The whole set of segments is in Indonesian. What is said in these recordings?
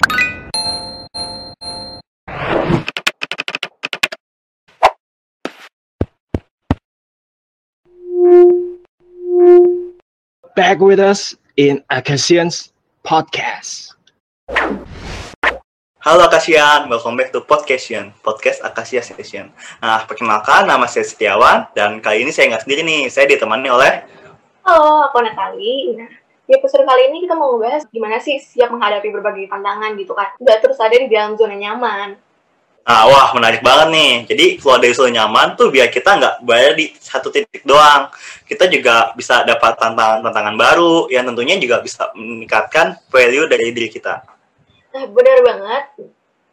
Back with us in Akasians Podcast. Halo Akasian, welcome back to Podcastion, podcast Akasia Session. Nah, perkenalkan nama saya Setiawan, dan kali ini saya nggak sendiri nih, saya ditemani oleh... Halo, aku Natali. Di episode kali ini kita mau ngebahas gimana sih siap menghadapi berbagai tantangan gitu kan. Nggak terus ada di dalam zona nyaman. Nah, wah menarik banget nih. Jadi keluar dari zona nyaman tuh biar kita nggak berada di satu titik doang. Kita juga bisa dapat tantangan-tantangan baru yang tentunya juga bisa meningkatkan value dari diri kita. Nah, benar banget.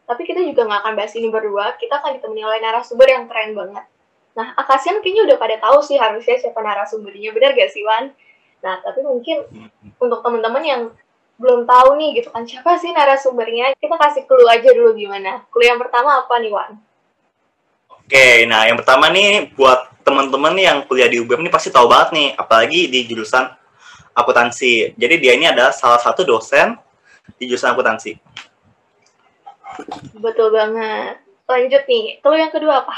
Tapi kita juga nggak akan bahas ini berdua. Kita akan ditemani oleh narasumber yang keren banget. Nah, Akasian kayaknya udah pada tahu sih harusnya siapa narasumbernya. Benar gak sih, Wan? Nah, tapi mungkin untuk teman-teman yang belum tahu nih gitu kan, siapa sih narasumbernya? Kita kasih clue aja dulu gimana. Clue yang pertama apa nih, Wan? Oke, nah yang pertama nih buat teman-teman yang kuliah di UBM ini pasti tahu banget nih, apalagi di jurusan akuntansi. Jadi dia ini adalah salah satu dosen di jurusan akuntansi. Betul banget. Lanjut nih, clue yang kedua apa?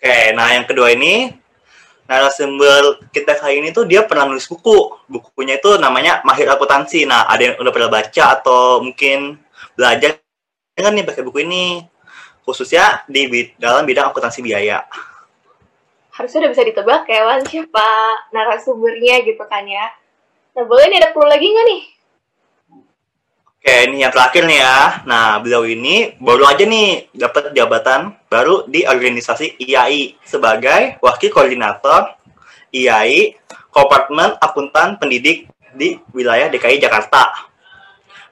Oke, nah yang kedua ini narasumber kita kali ini tuh dia pernah nulis buku. Bukunya itu namanya Mahir Akuntansi. Nah, ada yang udah pernah baca atau mungkin belajar kan nih pakai buku ini khususnya di bid- dalam bidang akuntansi biaya. Harusnya udah bisa ditebak ya, siapa narasumbernya gitu kan ya. Nah, boleh nih ada clue lagi nggak nih? Oke, ini yang terakhir nih ya. Nah, beliau ini baru aja nih dapat jabatan baru di organisasi IAI sebagai wakil koordinator IAI Kompartemen Akuntan Pendidik di wilayah DKI Jakarta.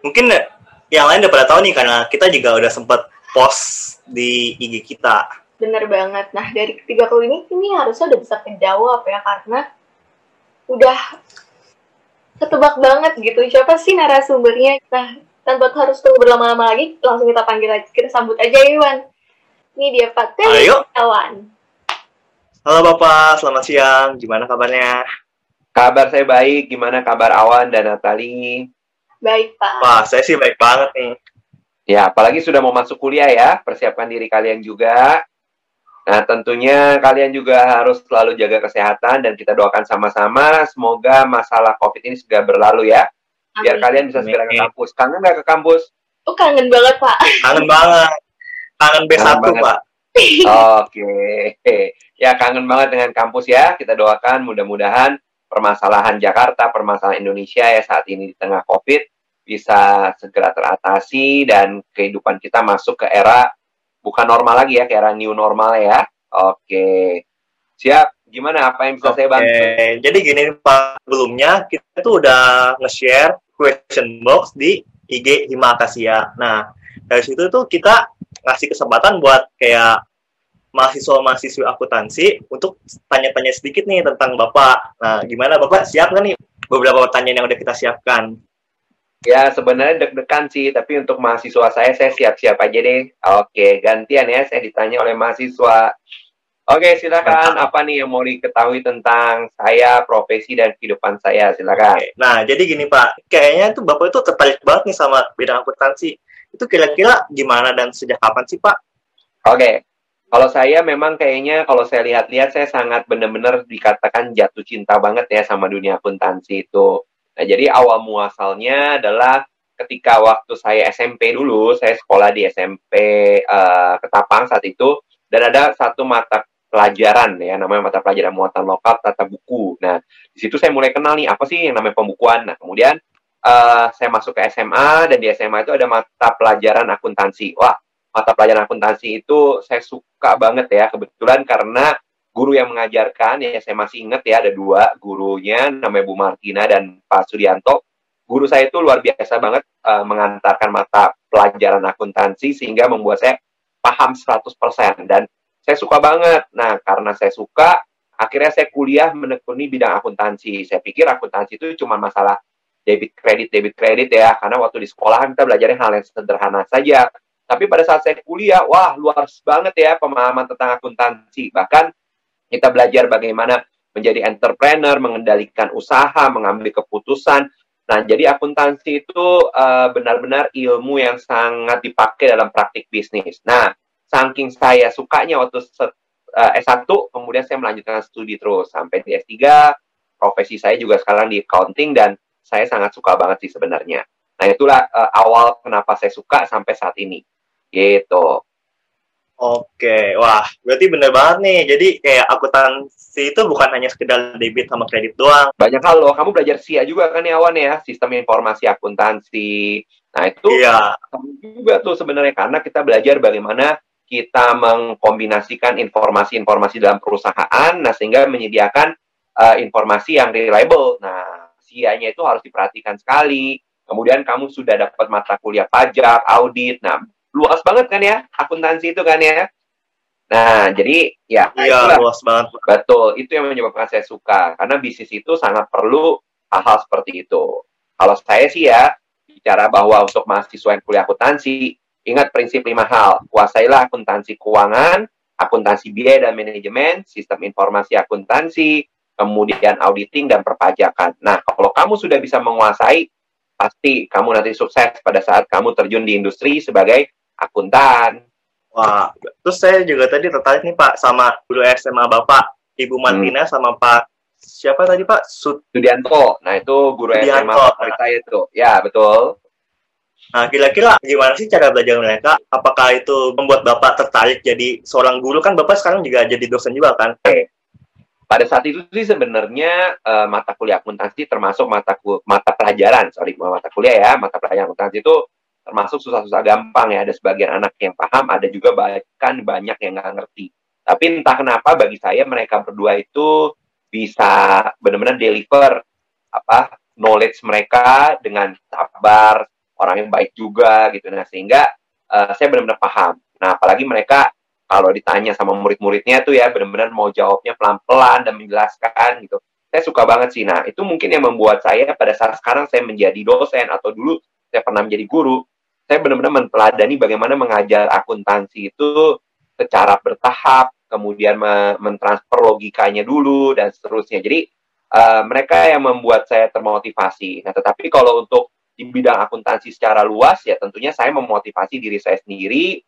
Mungkin yang lain udah pada tahu nih karena kita juga udah sempat post di IG kita. Bener banget. Nah, dari ketiga clue ini, ini harusnya udah bisa kejawab ya, karena udah ketebak banget gitu. Siapa sih narasumbernya? Nah, tanpa harus tunggu berlama-lama lagi, langsung kita panggil aja. Kita sambut aja, Iwan. Ini dia Pak Ayo. Kawan. Halo Bapak, selamat siang. Gimana kabarnya? Kabar saya baik, gimana kabar Awan dan Natali? Baik, Pak. Wah, saya sih baik banget nih. Ya, apalagi sudah mau masuk kuliah ya, persiapkan diri kalian juga. Nah, tentunya kalian juga harus selalu jaga kesehatan dan kita doakan sama-sama semoga masalah COVID ini segera berlalu ya. Biar Amin. kalian bisa segera ke kampus. Kangen nggak ke kampus? Oh, kangen banget, Pak. Kangen banget. Kangen B1, Kangen banget. Pak. Oke. Ya, kangen banget dengan kampus ya. Kita doakan mudah-mudahan permasalahan Jakarta, permasalahan Indonesia ya saat ini di tengah COVID bisa segera teratasi dan kehidupan kita masuk ke era bukan normal lagi ya, ke era new normal ya. Oke. Siap. Gimana? Apa yang bisa saya bantu? Jadi gini Pak, sebelumnya kita tuh udah nge-share question box di IG Hima Akasia. Nah, dari situ tuh kita ngasih kesempatan buat kayak mahasiswa-mahasiswi akuntansi untuk tanya-tanya sedikit nih tentang Bapak. Nah, gimana Bapak siap nggak nih beberapa pertanyaan yang udah kita siapkan? Ya, sebenarnya deg-degan sih, tapi untuk mahasiswa saya, saya siap-siap aja deh. Oke, gantian ya, saya ditanya oleh mahasiswa. Oke, silakan. Apa nih yang mau diketahui tentang saya, profesi, dan kehidupan saya? Silakan. Oke, Nah, jadi gini Pak, kayaknya tuh Bapak itu tertarik banget nih sama bidang akuntansi. Itu kira-kira gimana dan sejak kapan sih Pak? Oke, kalau saya memang kayaknya kalau saya lihat-lihat saya sangat benar-benar dikatakan jatuh cinta banget ya sama dunia akuntansi itu. Nah, jadi awal muasalnya adalah ketika waktu saya SMP dulu, saya sekolah di SMP eh, Ketapang saat itu, dan ada satu mata pelajaran ya, namanya mata pelajaran muatan lokal tata buku. Nah, di situ saya mulai kenal nih apa sih yang namanya pembukuan. Nah, kemudian eh, saya masuk ke SMA dan di SMA itu ada mata pelajaran akuntansi. Wah, mata pelajaran akuntansi itu saya suka banget ya kebetulan karena guru yang mengajarkan ya saya masih ingat ya ada dua gurunya namanya Bu Martina dan Pak Suryanto guru saya itu luar biasa banget eh, mengantarkan mata pelajaran akuntansi sehingga membuat saya paham 100% dan saya suka banget. Nah karena saya suka akhirnya saya kuliah menekuni bidang akuntansi. Saya pikir akuntansi itu cuma masalah debit kredit debit kredit ya. Karena waktu di sekolah kita belajarnya hal yang sederhana saja. Tapi pada saat saya kuliah, wah luar banget ya pemahaman tentang akuntansi. Bahkan kita belajar bagaimana menjadi entrepreneur, mengendalikan usaha, mengambil keputusan, Nah, jadi akuntansi itu uh, benar-benar ilmu yang sangat dipakai dalam praktik bisnis. Nah, saking saya sukanya waktu uh, S1, kemudian saya melanjutkan studi terus sampai di S3. Profesi saya juga sekarang di accounting dan saya sangat suka banget sih sebenarnya. Nah, itulah uh, awal kenapa saya suka sampai saat ini. Gitu. Oke, wah, berarti bener banget nih. Jadi kayak akuntansi itu bukan hanya sekedar debit sama kredit doang. Banyak hal loh. Kamu belajar SIA juga kan ya, Wan ya, sistem informasi akuntansi. Nah itu iya. juga tuh sebenarnya karena kita belajar bagaimana kita mengkombinasikan informasi-informasi dalam perusahaan, nah sehingga menyediakan uh, informasi yang reliable. Nah, SIA-nya itu harus diperhatikan sekali. Kemudian kamu sudah dapat mata kuliah pajak, audit. Nah, luas banget kan ya akuntansi itu kan ya. Nah, jadi ya iya, luas banget. Betul, itu yang menyebabkan saya suka karena bisnis itu sangat perlu hal-hal seperti itu. Kalau saya sih ya bicara bahwa untuk mahasiswa yang kuliah akuntansi, ingat prinsip lima hal. Kuasailah akuntansi keuangan, akuntansi biaya dan manajemen, sistem informasi akuntansi, kemudian auditing dan perpajakan. Nah, kalau kamu sudah bisa menguasai, pasti kamu nanti sukses pada saat kamu terjun di industri sebagai akuntan. Wah, terus saya juga tadi tertarik nih Pak sama guru SMA Bapak, Ibu hmm. Martina hmm. sama Pak siapa tadi Pak? Sud Sudianto. Nah, itu guru Sudianto. SMA favorit saya itu. Ya, betul. Nah, kira-kira gimana sih cara belajar mereka? Apakah itu membuat Bapak tertarik jadi seorang guru? Kan Bapak sekarang juga jadi dosen juga kan? Oke. Pada saat itu sih sebenarnya uh, mata kuliah akuntansi termasuk mata mata pelajaran, sorry, mata kuliah ya, mata pelajaran akuntansi itu termasuk susah-susah gampang ya. Ada sebagian anak yang paham, ada juga bahkan banyak yang nggak ngerti. Tapi entah kenapa bagi saya mereka berdua itu bisa benar-benar deliver apa knowledge mereka dengan sabar, orang yang baik juga gitu. Nah sehingga uh, saya benar-benar paham. Nah apalagi mereka kalau ditanya sama murid-muridnya tuh ya benar-benar mau jawabnya pelan-pelan dan menjelaskan gitu. Saya suka banget sih. Nah itu mungkin yang membuat saya pada saat sekarang saya menjadi dosen atau dulu saya pernah menjadi guru saya benar-benar menteladani bagaimana mengajar akuntansi itu secara bertahap, kemudian mentransfer logikanya dulu dan seterusnya. Jadi uh, mereka yang membuat saya termotivasi. Nah, tetapi kalau untuk di bidang akuntansi secara luas ya tentunya saya memotivasi diri saya sendiri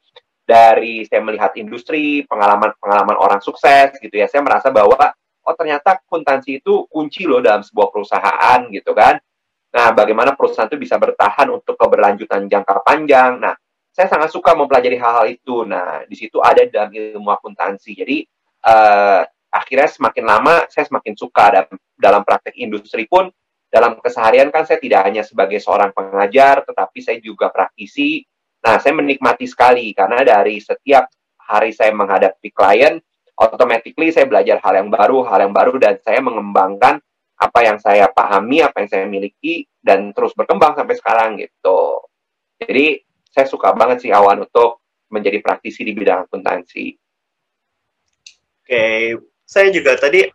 dari saya melihat industri, pengalaman-pengalaman orang sukses gitu ya. Saya merasa bahwa oh ternyata akuntansi itu kunci loh dalam sebuah perusahaan gitu kan. Nah, bagaimana perusahaan itu bisa bertahan untuk keberlanjutan jangka panjang. Nah, saya sangat suka mempelajari hal-hal itu. Nah, di situ ada dalam ilmu akuntansi. Jadi, uh, akhirnya semakin lama saya semakin suka dan dalam praktek industri pun dalam keseharian kan saya tidak hanya sebagai seorang pengajar, tetapi saya juga praktisi. Nah, saya menikmati sekali karena dari setiap hari saya menghadapi klien, automatically saya belajar hal yang baru, hal yang baru, dan saya mengembangkan apa yang saya pahami, apa yang saya miliki, dan terus berkembang sampai sekarang gitu. Jadi saya suka banget sih Awan untuk menjadi praktisi di bidang akuntansi. Oke, saya juga tadi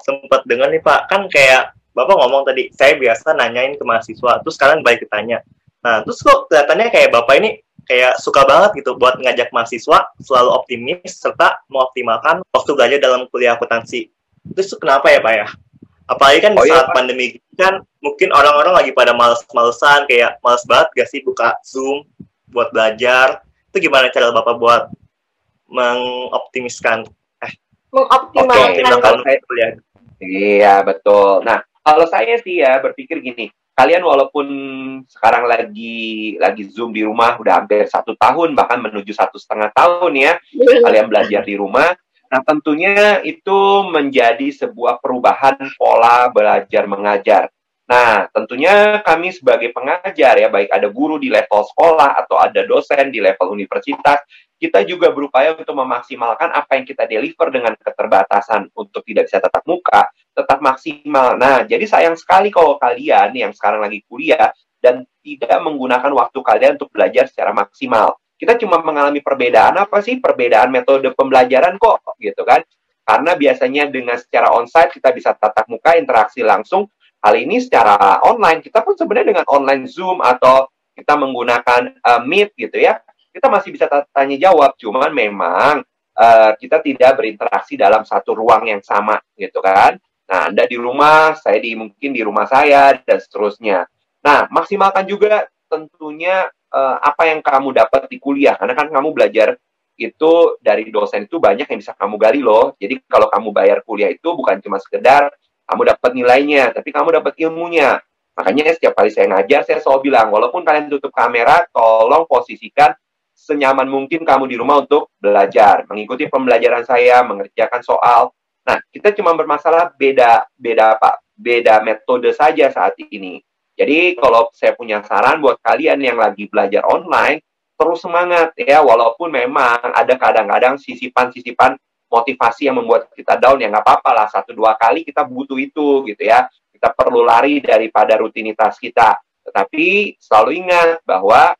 sempat dengar nih Pak, kan kayak Bapak ngomong tadi, saya biasa nanyain ke mahasiswa, terus sekarang baik ditanya. Nah, terus kok kelihatannya kayak Bapak ini kayak suka banget gitu buat ngajak mahasiswa selalu optimis serta mengoptimalkan waktu belajar dalam kuliah akuntansi. Terus kenapa ya Pak ya? Apalagi kan oh, iya, saat iya, pandemi kan mungkin orang-orang lagi pada males-malesan kayak males banget gak sih buka Zoom buat belajar? Itu gimana cara Bapak buat mengoptimiskan? Eh mengoptimalkan. okay, kuliah iya betul. Nah kalau saya sih ya berpikir gini kalian walaupun sekarang lagi lagi zoom di rumah udah hampir satu tahun bahkan menuju satu setengah tahun ya kalian belajar di rumah Nah, tentunya itu menjadi sebuah perubahan pola belajar mengajar. Nah, tentunya kami sebagai pengajar ya, baik ada guru di level sekolah atau ada dosen di level universitas, kita juga berupaya untuk memaksimalkan apa yang kita deliver dengan keterbatasan untuk tidak bisa tatap muka, tetap maksimal. Nah, jadi sayang sekali kalau kalian yang sekarang lagi kuliah dan tidak menggunakan waktu kalian untuk belajar secara maksimal kita cuma mengalami perbedaan apa sih? Perbedaan metode pembelajaran kok gitu kan? Karena biasanya dengan secara onsite kita bisa tatap muka interaksi langsung. Hal ini secara online kita pun sebenarnya dengan online zoom atau kita menggunakan uh, meet gitu ya kita masih bisa tanya jawab cuman memang uh, kita tidak berinteraksi dalam satu ruang yang sama gitu kan? Nah anda di rumah saya di mungkin di rumah saya dan seterusnya. Nah, maksimalkan juga tentunya uh, apa yang kamu dapat di kuliah karena kan kamu belajar itu dari dosen itu banyak yang bisa kamu gali loh. Jadi kalau kamu bayar kuliah itu bukan cuma sekedar kamu dapat nilainya, tapi kamu dapat ilmunya. Makanya setiap kali saya ngajar, saya selalu bilang, walaupun kalian tutup kamera, tolong posisikan senyaman mungkin kamu di rumah untuk belajar, mengikuti pembelajaran saya, mengerjakan soal. Nah, kita cuma bermasalah beda beda apa? Beda metode saja saat ini. Jadi kalau saya punya saran buat kalian yang lagi belajar online, terus semangat ya. Walaupun memang ada kadang-kadang sisipan-sisipan motivasi yang membuat kita down ya nggak apa-apa lah. Satu dua kali kita butuh itu gitu ya. Kita perlu lari daripada rutinitas kita. Tetapi selalu ingat bahwa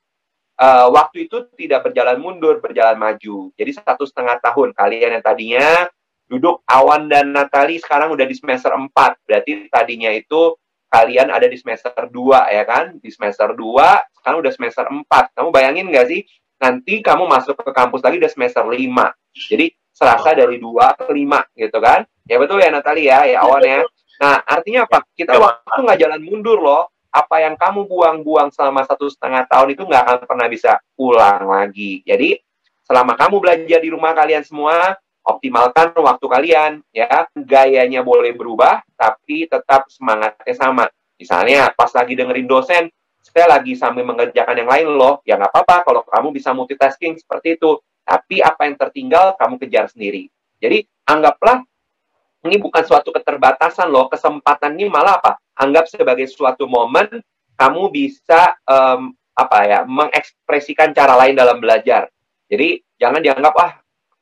uh, waktu itu tidak berjalan mundur berjalan maju. Jadi satu setengah tahun. Kalian yang tadinya duduk Awan dan Natali sekarang udah di semester 4 berarti tadinya itu kalian ada di semester 2 ya kan di semester 2 sekarang udah semester 4. Kamu bayangin nggak sih? Nanti kamu masuk ke kampus lagi udah semester 5. Jadi serasa dari 2 ke 5 gitu kan. Ya betul ya Natalia ya, ya awan ya. Nah artinya apa? Kita waktu nggak jalan mundur loh. Apa yang kamu buang-buang selama satu setengah tahun itu nggak akan pernah bisa ulang lagi. Jadi selama kamu belajar di rumah kalian semua, optimalkan waktu kalian ya. Gayanya boleh berubah, tapi tetap semangatnya sama. Misalnya pas lagi dengerin dosen, saya lagi sambil mengerjakan yang lain loh, ya nggak apa-apa kalau kamu bisa multitasking seperti itu. Tapi apa yang tertinggal kamu kejar sendiri. Jadi anggaplah ini bukan suatu keterbatasan loh, kesempatan ini malah apa? Anggap sebagai suatu momen kamu bisa um, apa ya mengekspresikan cara lain dalam belajar. Jadi jangan dianggap ah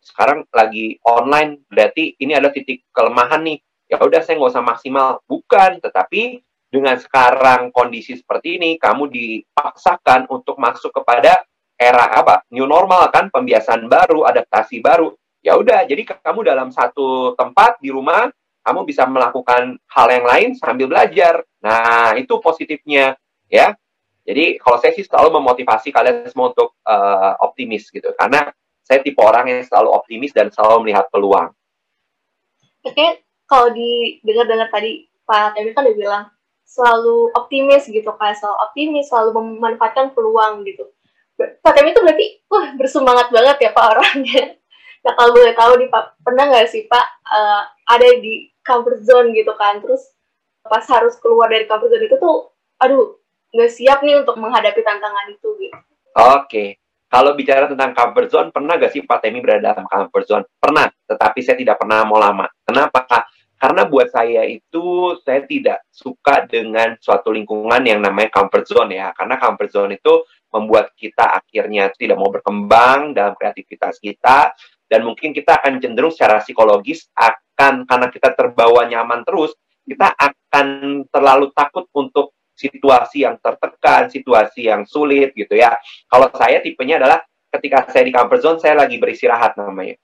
sekarang lagi online berarti ini ada titik kelemahan nih. Ya udah saya nggak usah maksimal. Bukan, tetapi dengan sekarang kondisi seperti ini, kamu dipaksakan untuk masuk kepada era apa? New normal kan, pembiasaan baru, adaptasi baru. Ya udah, jadi kamu dalam satu tempat di rumah, kamu bisa melakukan hal yang lain sambil belajar. Nah, itu positifnya, ya. Jadi kalau saya sih selalu memotivasi kalian semua untuk uh, optimis gitu, karena saya tipe orang yang selalu optimis dan selalu melihat peluang. Oke, kalau didengar-dengar tadi Pak Temi kan udah bilang selalu optimis gitu kan selalu optimis selalu memanfaatkan peluang gitu. Pak Temi itu berarti wah bersemangat banget ya Pak orangnya. Nah kalau boleh tahu nih Pak pernah nggak sih Pak uh, ada di comfort zone gitu kan? Terus pas harus keluar dari comfort zone itu tuh aduh nggak siap nih untuk menghadapi tantangan itu gitu. Oke. okay. Kalau bicara tentang comfort zone, pernah gak sih Pak Temi berada dalam comfort zone? Pernah, tetapi saya tidak pernah mau lama. Kenapa? Karena buat saya itu saya tidak suka dengan suatu lingkungan yang namanya comfort zone ya. Karena comfort zone itu membuat kita akhirnya tidak mau berkembang dalam kreativitas kita dan mungkin kita akan cenderung secara psikologis akan karena kita terbawa nyaman terus, kita akan terlalu takut untuk situasi yang tertekan, situasi yang sulit gitu ya. Kalau saya tipenya adalah ketika saya di comfort zone saya lagi beristirahat namanya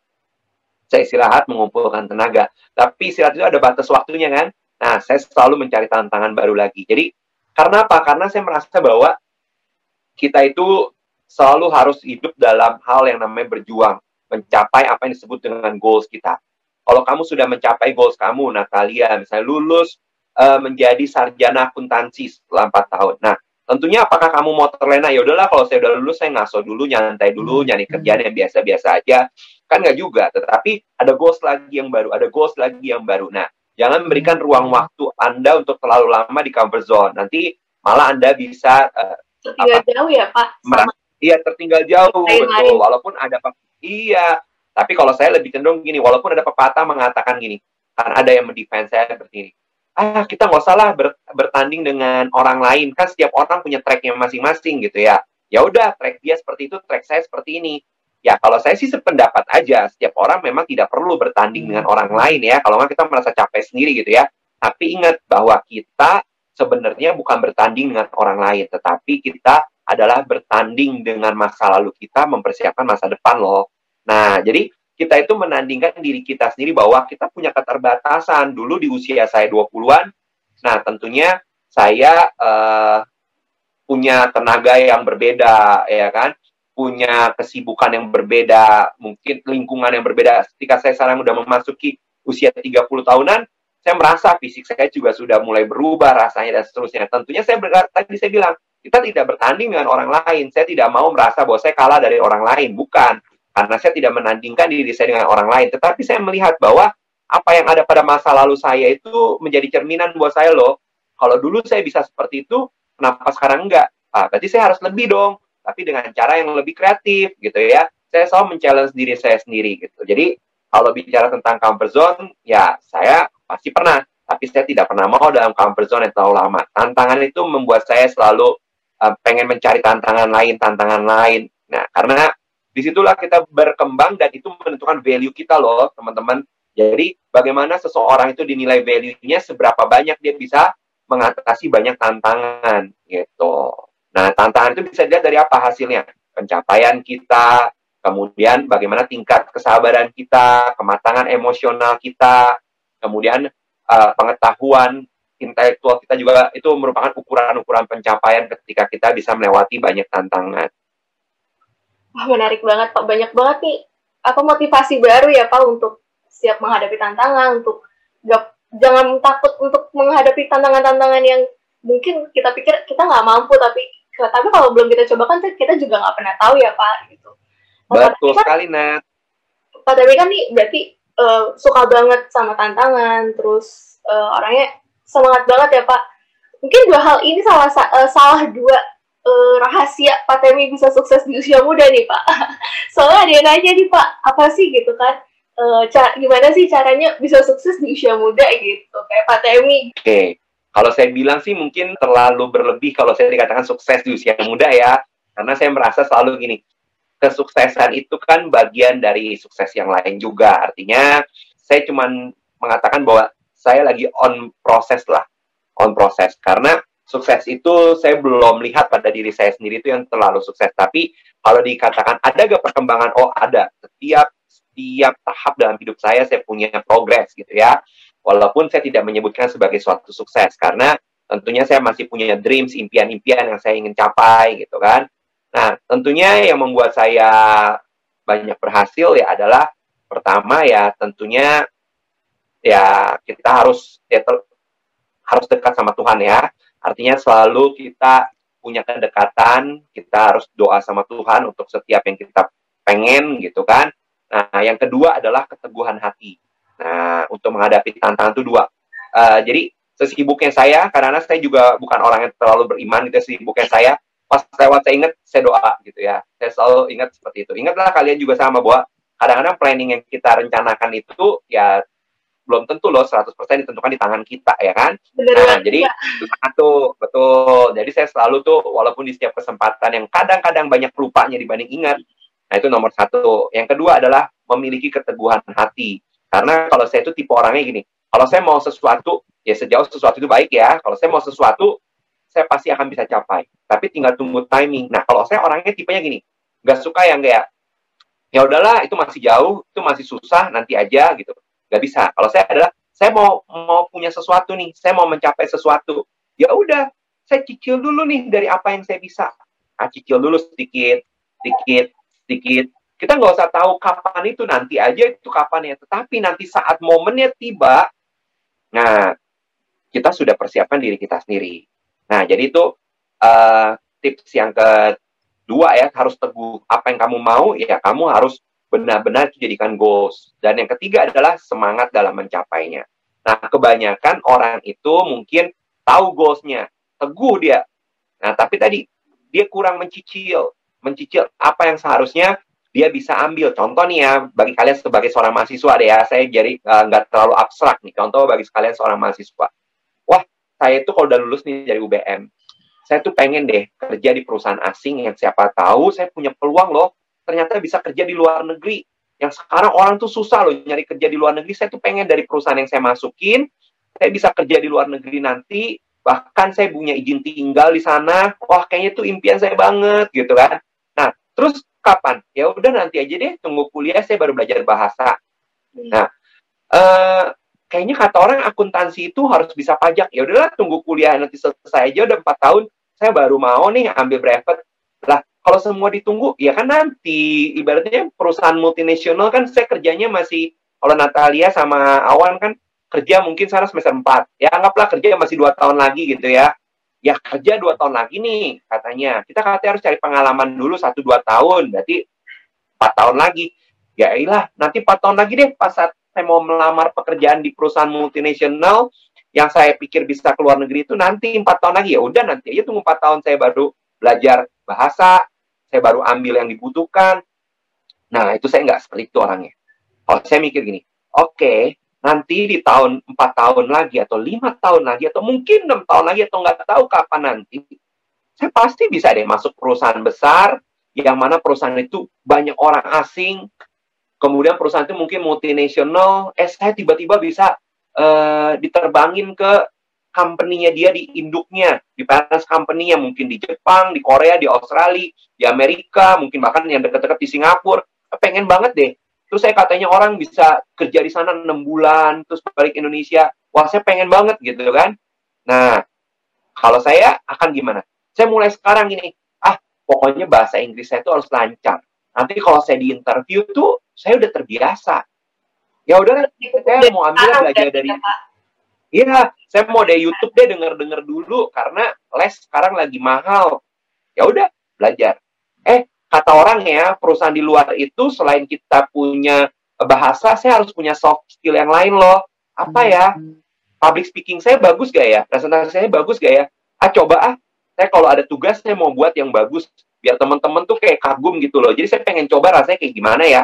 saya istirahat mengumpulkan tenaga. Tapi istirahat itu ada batas waktunya kan. Nah, saya selalu mencari tantangan baru lagi. Jadi, karena apa? Karena saya merasa bahwa kita itu selalu harus hidup dalam hal yang namanya berjuang. Mencapai apa yang disebut dengan goals kita. Kalau kamu sudah mencapai goals kamu, Natalia, misalnya lulus uh, menjadi sarjana akuntansi setelah 4 tahun. Nah, tentunya apakah kamu mau terlena? Ya udahlah kalau saya udah lulus saya ngaso dulu nyantai dulu nyari kerjaan yang biasa-biasa aja. Kan nggak juga tetapi ada goals lagi yang baru ada goals lagi yang baru. Nah jangan memberikan ruang waktu anda untuk terlalu lama di comfort zone. Nanti malah anda bisa uh, tertinggal apa, jauh ya pak? Iya tertinggal jauh betul. Lain. walaupun ada iya. Tapi kalau saya lebih cenderung gini walaupun ada pepatah mengatakan gini kan ada yang mendefense saya seperti ini ah kita nggak usah lah ber, bertanding dengan orang lain. Kan setiap orang punya tracknya masing-masing gitu ya. Ya udah track dia seperti itu track saya seperti ini. Ya kalau saya sih sependapat aja setiap orang memang tidak perlu bertanding dengan hmm. orang lain ya. Kalau nggak kita merasa capek sendiri gitu ya. Tapi ingat bahwa kita sebenarnya bukan bertanding dengan orang lain tetapi kita adalah bertanding dengan masa lalu kita mempersiapkan masa depan loh. Nah jadi kita itu menandingkan diri kita sendiri bahwa kita punya keterbatasan dulu di usia saya 20-an. Nah, tentunya saya uh, punya tenaga yang berbeda, ya kan? Punya kesibukan yang berbeda, mungkin lingkungan yang berbeda. Ketika saya sekarang sudah memasuki usia 30 tahunan, saya merasa fisik saya juga sudah mulai berubah rasanya dan seterusnya. Tentunya saya tadi saya bilang kita tidak bertanding dengan orang lain. Saya tidak mau merasa bahwa saya kalah dari orang lain, bukan. Karena saya tidak menandingkan diri saya dengan orang lain, tetapi saya melihat bahwa apa yang ada pada masa lalu saya itu menjadi cerminan buat saya loh. Kalau dulu saya bisa seperti itu, kenapa sekarang enggak? Ah, berarti saya harus lebih dong, tapi dengan cara yang lebih kreatif gitu ya. Saya selalu men-challenge diri saya sendiri gitu. Jadi kalau bicara tentang comfort zone, ya saya pasti pernah, tapi saya tidak pernah mau dalam comfort zone yang terlalu lama. Tantangan itu membuat saya selalu uh, pengen mencari tantangan lain, tantangan lain. Nah, karena di situlah kita berkembang dan itu menentukan value kita loh, teman-teman. Jadi, bagaimana seseorang itu dinilai value-nya, seberapa banyak dia bisa mengatasi banyak tantangan, gitu. Nah, tantangan itu bisa dilihat dari apa hasilnya? Pencapaian kita, kemudian bagaimana tingkat kesabaran kita, kematangan emosional kita, kemudian uh, pengetahuan intelektual kita juga itu merupakan ukuran-ukuran pencapaian ketika kita bisa melewati banyak tantangan. Wah, menarik banget Pak. Banyak banget nih apa motivasi baru ya Pak untuk siap menghadapi tantangan, untuk gak, jangan takut untuk menghadapi tantangan-tantangan yang mungkin kita pikir kita nggak mampu tapi tapi kalau belum kita coba kan kita juga nggak pernah tahu ya Pak gitu. Betul kan, sekali Nat. Pak tapi kan nih berarti uh, suka banget sama tantangan, terus uh, orangnya semangat banget ya Pak. Mungkin dua hal ini salah uh, salah dua uh, rahasia Pak Temi bisa sukses di usia muda nih Pak. Soalnya ada yang nanya nih Pak, apa sih gitu kan? Cara, gimana sih caranya bisa sukses di usia muda gitu kayak Pak Temi? Oke, okay. kalau saya bilang sih mungkin terlalu berlebih kalau saya dikatakan sukses di usia muda ya, karena saya merasa selalu gini, kesuksesan itu kan bagian dari sukses yang lain juga. Artinya saya cuma mengatakan bahwa saya lagi on proses lah, on proses. Karena sukses itu saya belum lihat pada diri saya sendiri itu yang terlalu sukses. Tapi kalau dikatakan ada gak perkembangan? Oh ada. Setiap setiap tahap dalam hidup saya saya punya progres gitu ya. Walaupun saya tidak menyebutkan sebagai suatu sukses karena tentunya saya masih punya dreams, impian-impian yang saya ingin capai gitu kan. Nah, tentunya yang membuat saya banyak berhasil ya adalah pertama ya tentunya ya kita harus ya harus dekat sama Tuhan ya. Artinya selalu kita punya kedekatan, kita harus doa sama Tuhan untuk setiap yang kita pengen gitu kan. Nah, yang kedua adalah keteguhan hati. Nah, untuk menghadapi tantangan itu dua. Uh, jadi sesibuknya saya, karena saya juga bukan orang yang terlalu beriman, itu sesibuknya saya, pas lewat saya ingat saya doa gitu ya saya selalu ingat seperti itu ingatlah kalian juga sama bahwa kadang-kadang planning yang kita rencanakan itu ya belum tentu loh 100% ditentukan di tangan kita ya kan Bener nah jadi satu betul jadi saya selalu tuh walaupun di setiap kesempatan yang kadang-kadang banyak lupanya dibanding ingat nah itu nomor satu yang kedua adalah memiliki keteguhan hati karena kalau saya itu tipe orangnya gini kalau saya mau sesuatu ya sejauh sesuatu itu baik ya kalau saya mau sesuatu saya pasti akan bisa capai. Tapi tinggal tunggu timing. Nah, kalau saya orangnya tipenya gini, nggak suka yang kayak ya udahlah itu masih jauh, itu masih susah, nanti aja gitu. Nggak bisa. Kalau saya adalah saya mau mau punya sesuatu nih, saya mau mencapai sesuatu. Ya udah, saya cicil dulu nih dari apa yang saya bisa. Nah, cicil dulu sedikit, sedikit, sedikit. Kita nggak usah tahu kapan itu, nanti aja itu kapan ya. Tetapi nanti saat momennya tiba, nah kita sudah persiapkan diri kita sendiri. Nah, jadi itu uh, tips yang kedua ya, harus teguh. Apa yang kamu mau, ya kamu harus benar-benar jadikan goals. Dan yang ketiga adalah semangat dalam mencapainya. Nah, kebanyakan orang itu mungkin tahu goalsnya, teguh dia. Nah, tapi tadi dia kurang mencicil, mencicil apa yang seharusnya dia bisa ambil. Contoh nih ya, bagi kalian sebagai seorang mahasiswa deh ya, saya jadi eh, nggak uh, terlalu abstrak nih. Contoh bagi kalian seorang mahasiswa saya itu kalau udah lulus nih dari UBM, saya tuh pengen deh kerja di perusahaan asing yang siapa tahu saya punya peluang loh, ternyata bisa kerja di luar negeri. Yang sekarang orang tuh susah loh nyari kerja di luar negeri, saya tuh pengen dari perusahaan yang saya masukin, saya bisa kerja di luar negeri nanti, bahkan saya punya izin tinggal di sana, wah kayaknya tuh impian saya banget gitu kan. Nah, terus kapan? Ya udah nanti aja deh, tunggu kuliah saya baru belajar bahasa. Nah, uh, kayaknya kata orang akuntansi itu harus bisa pajak. Ya udahlah tunggu kuliah nanti selesai aja udah empat tahun, saya baru mau nih ambil brevet. Lah, kalau semua ditunggu, ya kan nanti ibaratnya perusahaan multinasional kan saya kerjanya masih kalau Natalia sama Awan kan kerja mungkin sekarang semester 4. Ya anggaplah kerja masih dua tahun lagi gitu ya. Ya kerja dua tahun lagi nih katanya. Kita katanya harus cari pengalaman dulu satu dua tahun. Berarti empat tahun lagi. Ya iyalah, nanti empat tahun lagi deh pas saat saya mau melamar pekerjaan di perusahaan multinasional yang saya pikir bisa keluar negeri itu nanti empat tahun lagi ya udah nanti aja tunggu empat tahun saya baru belajar bahasa saya baru ambil yang dibutuhkan. Nah itu saya nggak seperti itu orangnya. Kalau saya mikir gini oke okay, nanti di tahun empat tahun lagi atau lima tahun lagi atau mungkin enam tahun lagi atau nggak tahu kapan nanti saya pasti bisa deh masuk perusahaan besar yang mana perusahaan itu banyak orang asing. Kemudian perusahaan itu mungkin multinasional. Eh saya tiba-tiba bisa uh, diterbangin ke company-nya dia di induknya, di parents company-nya mungkin di Jepang, di Korea, di Australia, di Amerika, mungkin bahkan yang dekat-dekat di Singapura. Pengen banget deh Terus saya katanya orang bisa kerja di sana enam bulan, terus balik Indonesia. Wah, saya pengen banget gitu kan. Nah, kalau saya akan gimana? Saya mulai sekarang gini, ah, pokoknya bahasa Inggris saya itu harus lancar. Nanti kalau saya di interview tuh, saya udah terbiasa. Ya udah, saya mau ambil belajar dari... Iya, saya mau dari YouTube deh denger-denger dulu karena les sekarang lagi mahal. Ya udah, belajar. Eh, kata orang ya, perusahaan di luar itu selain kita punya bahasa, saya harus punya soft skill yang lain loh. Apa ya? Public speaking saya bagus gak ya? Presentasi saya bagus gak ya? Ah, coba ah. Saya kalau ada tugas, saya mau buat yang bagus. Biar teman-teman tuh kayak kagum gitu loh. Jadi saya pengen coba rasanya kayak gimana ya.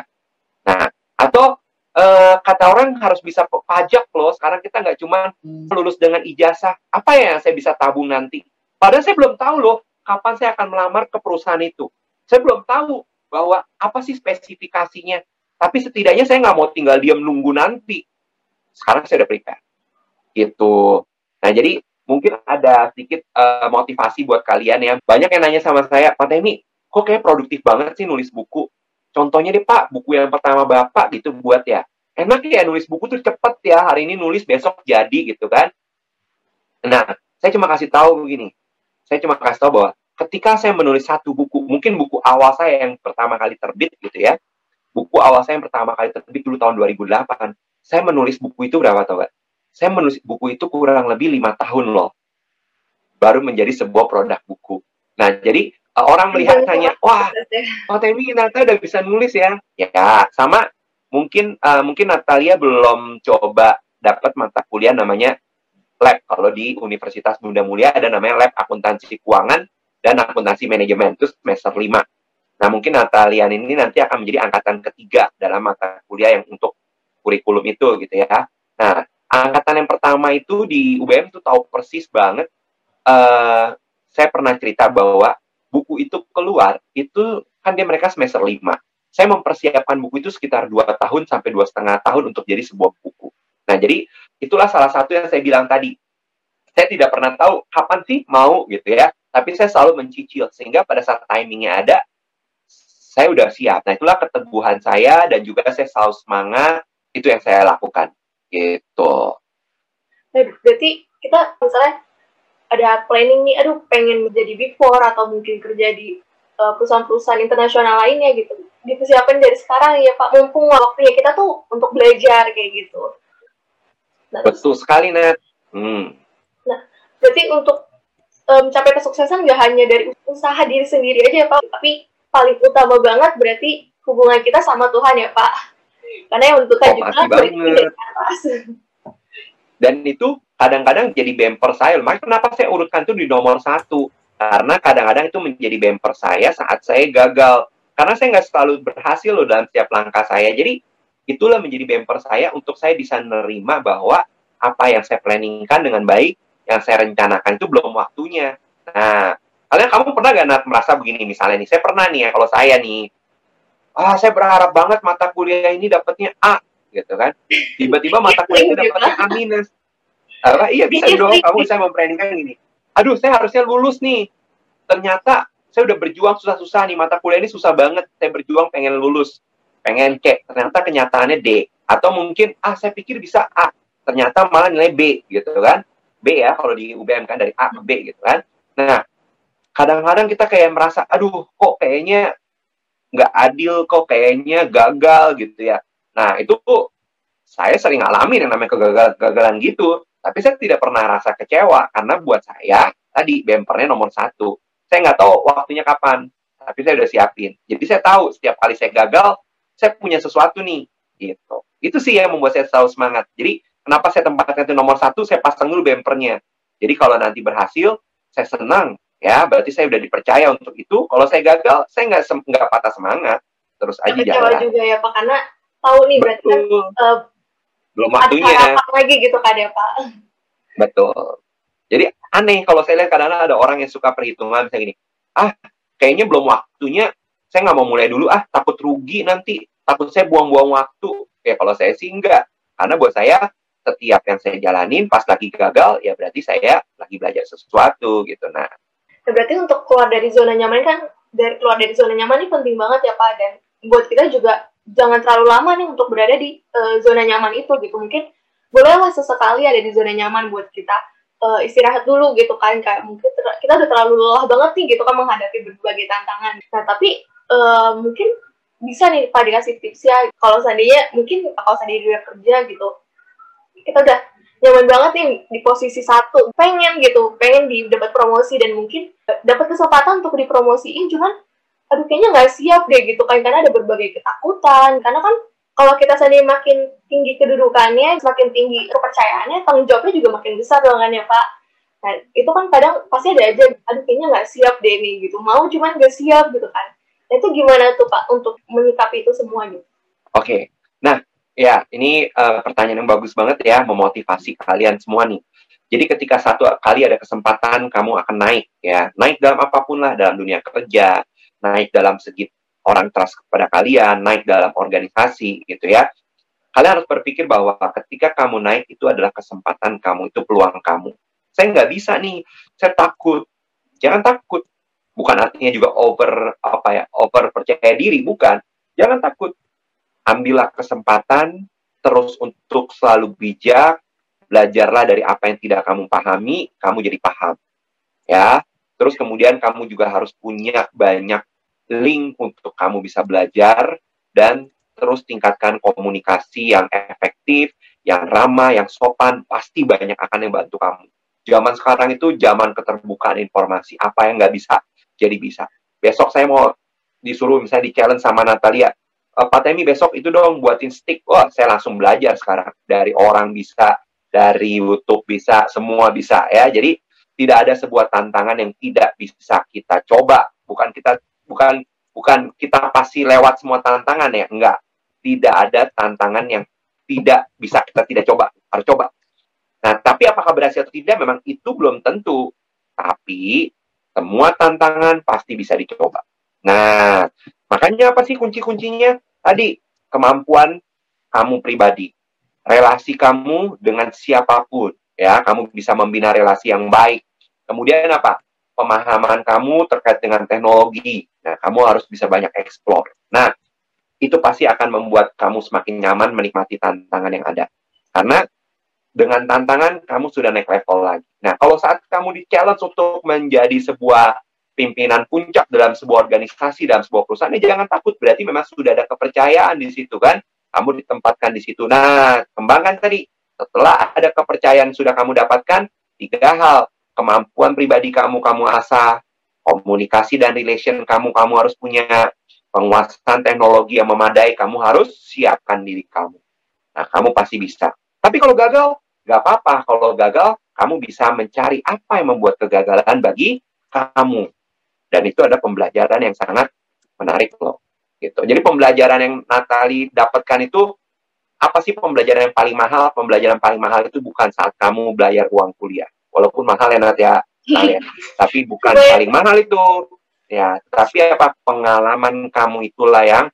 Nah, atau uh, kata orang harus bisa pajak loh. Sekarang kita nggak cuma hmm. lulus dengan ijazah. Apa ya yang saya bisa tabung nanti? Padahal saya belum tahu loh kapan saya akan melamar ke perusahaan itu. Saya belum tahu bahwa apa sih spesifikasinya. Tapi setidaknya saya nggak mau tinggal diam nunggu nanti. Sekarang saya udah prepare. Gitu. Nah, jadi mungkin ada sedikit uh, motivasi buat kalian ya. Banyak yang nanya sama saya, Pak Temi, kok kayak produktif banget sih nulis buku? Contohnya deh Pak, buku yang pertama Bapak gitu buat ya. Enak ya nulis buku tuh cepet ya, hari ini nulis besok jadi gitu kan. Nah, saya cuma kasih tahu begini. Saya cuma kasih tahu bahwa ketika saya menulis satu buku, mungkin buku awal saya yang pertama kali terbit gitu ya, buku awal saya yang pertama kali terbit dulu tahun 2008, saya menulis buku itu berapa tau gak? Saya menulis buku itu kurang lebih lima tahun loh, baru menjadi sebuah produk buku. Nah, jadi orang melihat hanya, wah, oh Temi ternyata udah bisa nulis ya. Ya, sama mungkin uh, mungkin Natalia belum coba dapat mata kuliah namanya lab. Kalau di Universitas Bunda Mulia ada namanya lab akuntansi keuangan dan akuntansi manajemen itu semester 5. Nah, mungkin Natalian ini nanti akan menjadi angkatan ketiga dalam mata kuliah yang untuk kurikulum itu gitu ya. Nah, angkatan yang pertama itu di UBM itu tahu persis banget. Uh, saya pernah cerita bahwa buku itu keluar, itu kan dia mereka semester 5. Saya mempersiapkan buku itu sekitar dua tahun sampai dua setengah tahun untuk jadi sebuah buku. Nah, jadi itulah salah satu yang saya bilang tadi. Saya tidak pernah tahu kapan sih mau gitu ya tapi saya selalu mencicil sehingga pada saat timingnya ada saya udah siap nah itulah keteguhan saya dan juga saya selalu semangat itu yang saya lakukan gitu berarti kita misalnya ada planning nih aduh pengen menjadi big four atau mungkin kerja di uh, perusahaan-perusahaan internasional lainnya gitu dipersiapkan dari sekarang ya Pak mumpung waktunya kita tuh untuk belajar kayak gitu nah, betul sekali Net hmm. nah berarti untuk um, mencapai kesuksesan nggak hanya dari usaha diri sendiri aja ya Pak, tapi paling utama banget berarti hubungan kita sama Tuhan ya Pak. Karena yang menentukan oh, juga banget. Dan itu kadang-kadang jadi bumper saya. Makanya kenapa saya urutkan itu di nomor satu. Karena kadang-kadang itu menjadi bumper saya saat saya gagal. Karena saya nggak selalu berhasil loh dalam setiap langkah saya. Jadi itulah menjadi bumper saya untuk saya bisa menerima bahwa apa yang saya planningkan dengan baik yang saya rencanakan itu belum waktunya. Nah, kalian kamu pernah gak Nat, merasa begini misalnya nih, saya pernah nih ya kalau saya nih, ah saya berharap banget mata kuliah ini dapatnya A, gitu kan. Tiba-tiba mata kuliah ini dapatnya A minus. Apa? Iya bisa dong, kamu bisa memprediksi gini. Aduh, saya harusnya lulus nih. Ternyata saya udah berjuang susah-susah nih, mata kuliah ini susah banget. Saya berjuang pengen lulus, pengen C. Ternyata kenyataannya D. Atau mungkin, ah saya pikir bisa A. Ternyata malah nilai B, gitu kan B ya kalau di UBM kan dari A ke B gitu kan. Nah, kadang-kadang kita kayak merasa aduh kok kayaknya nggak adil kok kayaknya gagal gitu ya. Nah, itu saya sering ngalamin yang namanya kegagalan-kegagalan gitu. Tapi saya tidak pernah rasa kecewa karena buat saya tadi bempernya nomor satu. Saya nggak tahu waktunya kapan, tapi saya udah siapin. Jadi saya tahu setiap kali saya gagal, saya punya sesuatu nih, gitu. Itu sih yang membuat saya selalu semangat. Jadi kenapa saya tempatkan itu nomor satu, saya pasang dulu bempernya. Jadi kalau nanti berhasil, saya senang, ya berarti saya udah dipercaya untuk itu. Kalau saya gagal, saya nggak nggak patah semangat, terus aja jalan. juga ya Pak, karena tahu nih berarti kan uh, belum waktunya. lagi gitu kan ya Pak. Betul. Jadi aneh kalau saya lihat kadang-kadang ada orang yang suka perhitungan misalnya gini, ah kayaknya belum waktunya, saya nggak mau mulai dulu ah takut rugi nanti, takut saya buang-buang waktu. Ya kalau saya sih enggak, karena buat saya setiap yang saya jalanin pas lagi gagal ya berarti saya lagi belajar sesuatu gitu. Nah, nah berarti untuk keluar dari zona nyaman kan dari keluar dari zona nyaman ini penting banget ya Pak dan buat kita juga jangan terlalu lama nih untuk berada di uh, zona nyaman itu gitu. Mungkin bolehlah sesekali ada di zona nyaman buat kita uh, istirahat dulu gitu kan. Kayak mungkin kita udah terlalu lelah banget nih gitu kan menghadapi berbagai tantangan. Nah tapi uh, mungkin bisa nih Pak dikasih tips ya. Kalau seandainya mungkin kalau seandainya dia kerja gitu kita udah nyaman banget nih di posisi satu. Pengen gitu pengen di dapat promosi dan mungkin dapat kesempatan untuk dipromosiin. Cuman aduh kayaknya nggak siap deh gitu kan. Karena ada berbagai ketakutan. Karena kan kalau kita sendiri makin tinggi kedudukannya semakin tinggi kepercayaannya tanggung jawabnya juga makin besar dong kan ya pak. Nah itu kan kadang pasti ada aja aduh kayaknya nggak siap deh nih gitu. Mau cuman nggak siap gitu kan. Nah itu gimana tuh pak untuk menyikapi itu semua gitu? Oke. Okay. nah ya ini uh, pertanyaan yang bagus banget ya memotivasi kalian semua nih. Jadi ketika satu kali ada kesempatan kamu akan naik ya. Naik dalam apa pun lah dalam dunia kerja naik dalam segi orang trust kepada kalian, naik dalam organisasi gitu ya. Kalian harus berpikir bahwa ketika kamu naik itu adalah kesempatan kamu, itu peluang kamu. Saya nggak bisa nih, saya takut. Jangan takut. Bukan artinya juga over apa ya, over percaya diri, bukan. Jangan takut. Ambillah kesempatan terus untuk selalu bijak, belajarlah dari apa yang tidak kamu pahami, kamu jadi paham. Ya, terus kemudian kamu juga harus punya banyak link untuk kamu bisa belajar dan terus tingkatkan komunikasi yang efektif, yang ramah, yang sopan, pasti banyak akan yang bantu kamu. Zaman sekarang itu zaman keterbukaan informasi, apa yang nggak bisa, jadi bisa. Besok saya mau disuruh misalnya di challenge sama Natalia, e, Pak Temi besok itu dong buatin stick, wah saya langsung belajar sekarang. Dari orang bisa, dari YouTube bisa, semua bisa ya. Jadi tidak ada sebuah tantangan yang tidak bisa kita coba. Bukan kita bukan bukan kita pasti lewat semua tantangan ya enggak. Tidak ada tantangan yang tidak bisa kita tidak coba harus coba. Nah tapi apakah berhasil atau tidak memang itu belum tentu. Tapi semua tantangan pasti bisa dicoba. Nah makanya apa sih kunci-kuncinya? Tadi kemampuan kamu pribadi. Relasi kamu dengan siapa pun ya. Kamu bisa membina relasi yang baik. Kemudian apa pemahaman kamu terkait dengan teknologi. Nah, kamu harus bisa banyak explore. Nah, itu pasti akan membuat kamu semakin nyaman menikmati tantangan yang ada. Karena dengan tantangan kamu sudah naik level lagi. Nah, kalau saat kamu di challenge untuk menjadi sebuah pimpinan puncak dalam sebuah organisasi dalam sebuah perusahaan, ya jangan takut. Berarti memang sudah ada kepercayaan di situ kan. Kamu ditempatkan di situ. Nah, kembangkan tadi. Setelah ada kepercayaan sudah kamu dapatkan, tiga hal kemampuan pribadi kamu kamu asah, komunikasi dan relation kamu kamu harus punya, penguasaan teknologi yang memadai kamu harus siapkan diri kamu. Nah, kamu pasti bisa. Tapi kalau gagal, nggak apa-apa. Kalau gagal, kamu bisa mencari apa yang membuat kegagalan bagi kamu. Dan itu ada pembelajaran yang sangat menarik loh. Gitu. Jadi pembelajaran yang Natali dapatkan itu apa sih pembelajaran yang paling mahal? Pembelajaran paling mahal itu bukan saat kamu belajar uang kuliah walaupun mahal ya Nat ya. Kalian tapi bukan paling mahal itu. Ya tapi apa? Pengalaman kamu itulah yang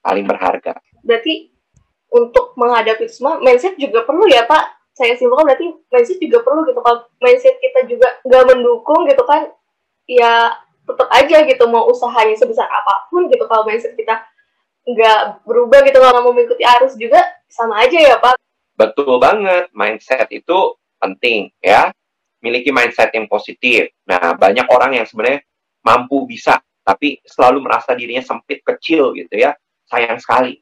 paling berharga. Berarti untuk menghadapi semua mindset juga perlu ya Pak. Saya simpulkan berarti mindset juga perlu gitu. Kalau mindset kita juga nggak mendukung gitu kan ya tetap aja gitu mau usahanya sebesar apa pun gitu. Kalau mindset kita nggak berubah gitu kalau mau mengikuti arus juga sama aja ya Pak. Betul banget. Mindset itu penting ya miliki mindset yang positif. Nah, banyak orang yang sebenarnya mampu bisa, tapi selalu merasa dirinya sempit, kecil gitu ya. Sayang sekali.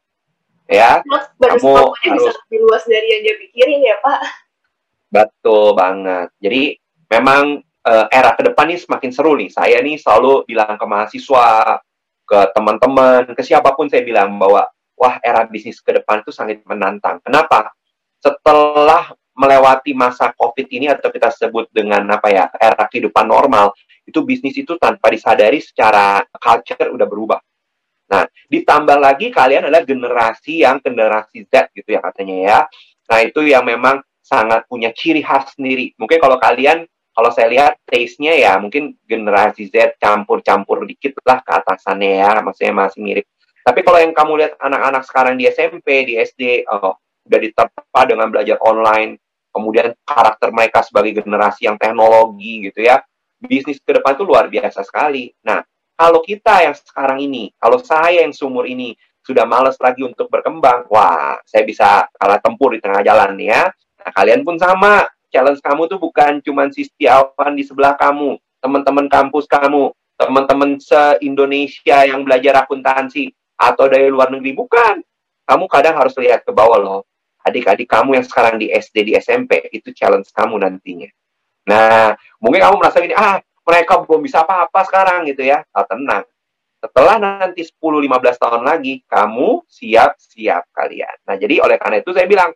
ya. Batas kamu harus bisa lebih luas dari yang dia pikirin ya Pak. Betul banget. Jadi memang uh, era ke depan ini semakin seru nih. Saya nih selalu bilang ke mahasiswa, ke teman-teman, ke siapa pun saya bilang bahwa wah era bisnis ke depan itu sangat menantang. Kenapa? Setelah melewati masa COVID ini atau kita sebut dengan apa ya era kehidupan normal, itu bisnis itu tanpa disadari secara culture udah berubah. Nah, ditambah lagi kalian adalah generasi yang generasi Z gitu ya katanya ya. Nah, itu yang memang sangat punya ciri khas sendiri. Mungkin kalau kalian, kalau saya lihat taste-nya ya mungkin generasi Z campur-campur dikit lah ke atasannya ya, maksudnya masih mirip. Tapi kalau yang kamu lihat anak-anak sekarang di SMP, di SD, oh, udah diterpa dengan belajar online, kemudian karakter mereka sebagai generasi yang teknologi gitu ya, bisnis ke depan itu luar biasa sekali. Nah, kalau kita yang sekarang ini, kalau saya yang sumur ini sudah males lagi untuk berkembang, wah, saya bisa kalah tempur di tengah jalan ya. Nah, kalian pun sama. Challenge kamu tuh bukan cuma si Setiawan di sebelah kamu, teman-teman kampus kamu, teman-teman se-Indonesia yang belajar akuntansi, atau dari luar negeri bukan kamu kadang harus lihat ke bawah loh adik-adik kamu yang sekarang di SD di SMP itu challenge kamu nantinya. Nah mungkin kamu merasa ini ah mereka belum bisa apa-apa sekarang gitu ya. Ah, tenang. Setelah nanti 10-15 tahun lagi kamu siap-siap kalian. Nah jadi oleh karena itu saya bilang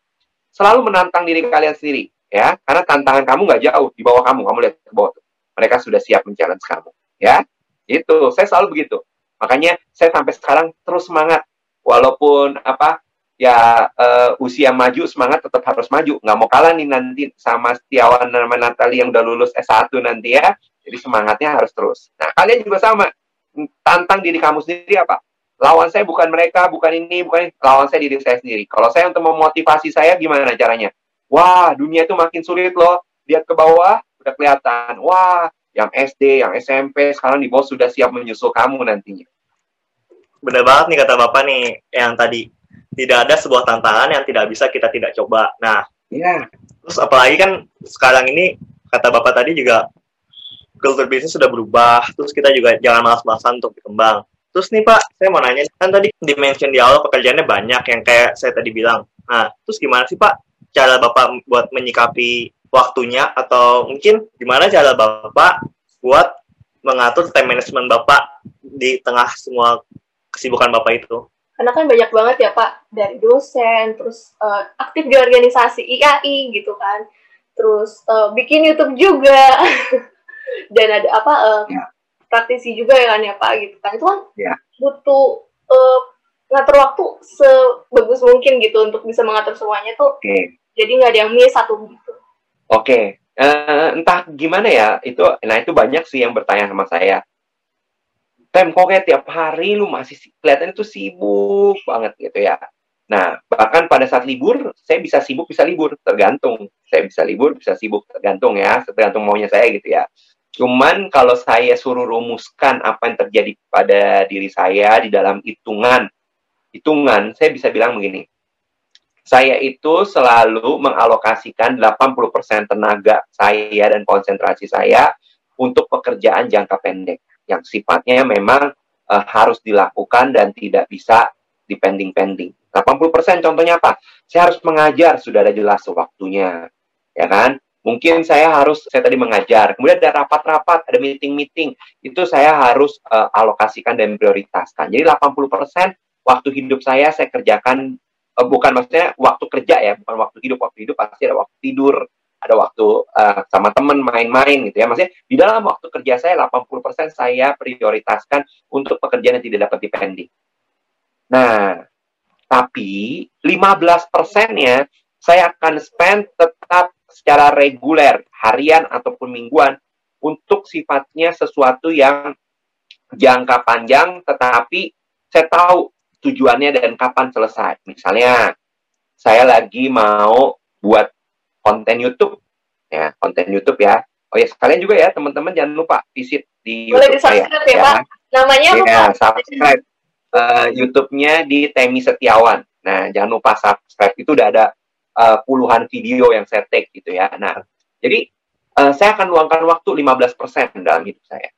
selalu menantang diri kalian sendiri ya. Karena tantangan kamu nggak jauh di bawah kamu. Kamu lihat ke bawah mereka sudah siap men-challenge kamu ya. Itu. Saya selalu begitu. Makanya saya sampai sekarang terus semangat. Walaupun apa ya uh, usia maju semangat tetap harus maju. Nggak mau kalah nih nanti sama Setiawan nama Natali yang udah lulus S1 nanti ya. Jadi semangatnya harus terus. Nah kalian juga sama. Tantang diri kamu sendiri apa? Lawan saya bukan mereka bukan ini bukan ini. lawan saya diri saya sendiri. Kalau saya untuk memotivasi saya gimana caranya? Wah dunia itu makin sulit loh. Lihat ke bawah udah kelihatan. Wah yang SD, yang SMP, sekarang di bawah sudah siap menyusul kamu nantinya. Benar banget nih kata Bapak nih, yang tadi. Tidak ada sebuah tantangan yang tidak bisa kita tidak coba. Nah, ya. terus apalagi kan sekarang ini, kata Bapak tadi juga, kultur bisnis sudah berubah, terus kita juga jangan malas-malasan untuk berkembang. Terus nih Pak, saya mau nanya, kan tadi dimention di awal pekerjaannya banyak yang kayak saya tadi bilang. Nah, terus gimana sih Pak cara Bapak buat menyikapi waktunya atau mungkin gimana cara Bapak buat mengatur time management Bapak di tengah semua kesibukan Bapak itu? Karena kan banyak banget ya Pak, dari dosen, terus uh, aktif di organisasi IAI gitu kan, terus uh, bikin YouTube juga, dan ada apa uh, ya. praktisi juga ya kan ya Pak gitu kan, itu kan ya. butuh uh, ngatur waktu sebagus mungkin gitu untuk bisa mengatur semuanya tuh. Okay. Jadi nggak ada yang miss satu gitu. Oke, okay. uh, eh, entah gimana ya, itu, nah itu banyak sih yang bertanya sama saya. Tem, kok kayak tiap hari lu masih kelihatan itu sibuk banget gitu ya. Nah, bahkan pada saat libur, saya bisa sibuk, bisa libur, tergantung. Saya bisa libur, bisa sibuk, tergantung ya, tergantung maunya saya gitu ya. Cuman kalau saya suruh rumuskan apa yang terjadi pada diri saya di dalam hitungan, hitungan, saya bisa bilang begini, saya itu selalu mengalokasikan 80% tenaga saya dan konsentrasi saya untuk pekerjaan jangka pendek yang sifatnya memang uh, harus dilakukan dan tidak bisa dipending-pending. 80% contohnya apa? Saya harus mengajar, sudah ada jelas waktunya. Ya kan? Mungkin saya harus, saya tadi mengajar, kemudian ada rapat-rapat, ada meeting-meeting, itu saya harus uh, alokasikan dan prioritaskan. Jadi 80% waktu hidup saya saya kerjakan uh, bukan maksudnya waktu kerja ya, bukan waktu hidup. Waktu hidup pasti ada waktu tidur, ada waktu uh, sama teman main-main gitu ya. Maksudnya di dalam waktu kerja saya 80% saya prioritaskan untuk pekerjaan yang tidak dapat dipending. Nah, tapi 15 persennya saya akan spend tetap secara reguler, harian ataupun mingguan, untuk sifatnya sesuatu yang jangka panjang, tetapi saya tahu tujuannya dan kapan selesai. Misalnya, saya lagi mau buat konten YouTube, ya konten YouTube ya. Oh ya sekalian juga ya teman-teman jangan lupa visit di Boleh YouTube saya. Ya, ya. Pak. Namanya apa ya, subscribe uh, YouTube-nya di Temi Setiawan. Nah jangan lupa subscribe itu udah ada uh, puluhan video yang saya take gitu ya. Nah jadi uh, saya akan luangkan waktu 15% dalam hidup saya.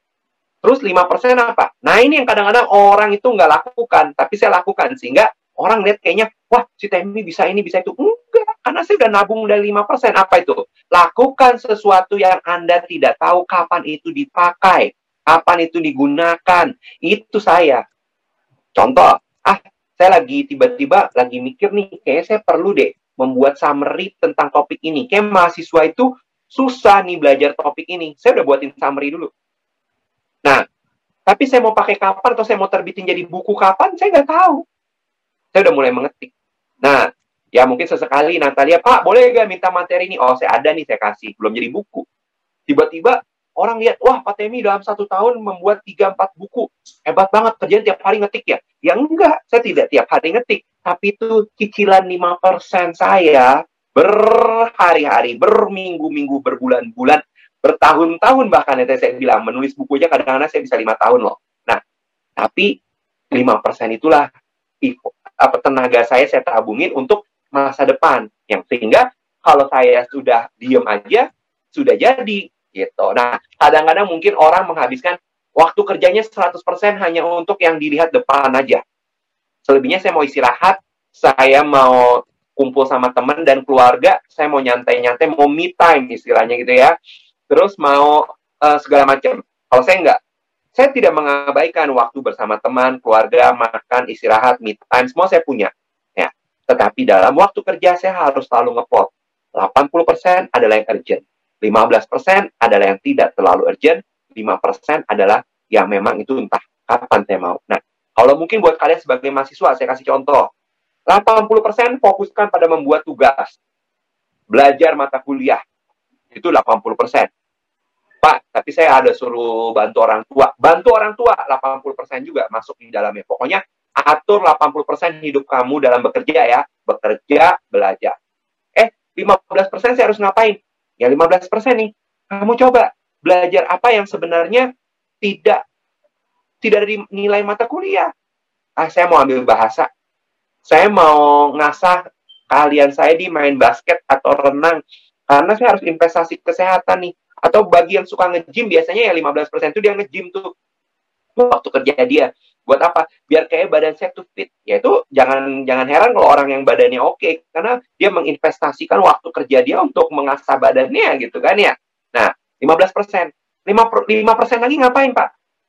Terus 5% apa? Nah ini yang kadang-kadang orang itu nggak lakukan, tapi saya lakukan. Sehingga orang lihat kayaknya, wah si Temi bisa ini, bisa itu. Enggak, karena saya udah nabung dari 5%. Apa itu? Lakukan sesuatu yang Anda tidak tahu kapan itu dipakai, kapan itu digunakan. Itu saya. Contoh, ah saya lagi tiba-tiba lagi mikir nih, kayaknya saya perlu deh membuat summary tentang topik ini. Kayak mahasiswa itu susah nih belajar topik ini. Saya udah buatin summary dulu. Nah, tapi saya mau pakai kapan atau saya mau terbitin jadi buku kapan, saya nggak tahu. Saya udah mulai mengetik. Nah, ya mungkin sesekali Natalia, Pak, boleh gak minta materi ini? Oh, saya ada nih, saya kasih. Belum jadi buku. Tiba-tiba orang lihat, wah Pak Temi dalam satu tahun membuat 3-4 buku. Hebat banget, kerjaan tiap hari ngetik ya. Ya enggak, saya tidak tiap hari ngetik. Tapi itu cicilan 5% saya berhari-hari, berminggu-minggu, berbulan-bulan, bertahun-tahun bahkan ya saya bilang, menulis buku aja kadang-kadang saya bisa lima tahun loh. Nah, tapi 5% itulah apa tenaga saya saya tabungin untuk masa depan yang sehingga kalau saya sudah diem aja sudah jadi gitu. Nah, kadang-kadang mungkin orang menghabiskan waktu kerjanya 100% hanya untuk yang dilihat depan aja. Selebihnya saya mau istirahat, saya mau kumpul sama teman dan keluarga, saya mau nyantai-nyantai, mau me time istilahnya gitu ya. Terus mau uh, segala macam. Kalau saya enggak, saya tidak mengabaikan waktu bersama teman, keluarga, makan, istirahat, me time, semua saya punya. Tetapi dalam waktu kerja saya harus selalu ngeplot. 80% adalah yang urgent. 15% adalah yang tidak terlalu urgent. 5% adalah yang memang itu entah kapan saya mau. Nah, kalau mungkin buat kalian sebagai mahasiswa, saya kasih contoh. 80% fokuskan pada membuat tugas. Belajar mata kuliah. Itu 80%. Pak, tapi saya ada suruh bantu orang tua. Bantu orang tua 80% juga masuk di dalamnya. Pokoknya atur 80% hidup kamu dalam bekerja ya. Bekerja, belajar. Eh, 15% saya harus ngapain? Ya 15% nih. Kamu coba belajar apa yang sebenarnya tidak tidak ada nilai mata kuliah. Ah, saya mau ambil bahasa. Saya mau ngasah kalian saya di main basket atau renang. Karena saya harus investasi kesehatan nih atau bagi yang suka nge-gym biasanya ya 15% itu dia nge-gym tuh waktu kerja dia. Buat apa? Biar kayak badan saya tuh fit. Ya itu jangan jangan heran kalau orang yang badannya oke okay, karena dia menginvestasikan waktu kerja dia untuk mengasah badannya gitu kan ya. Nah, 15%. 5 persen lagi ngapain, Pak?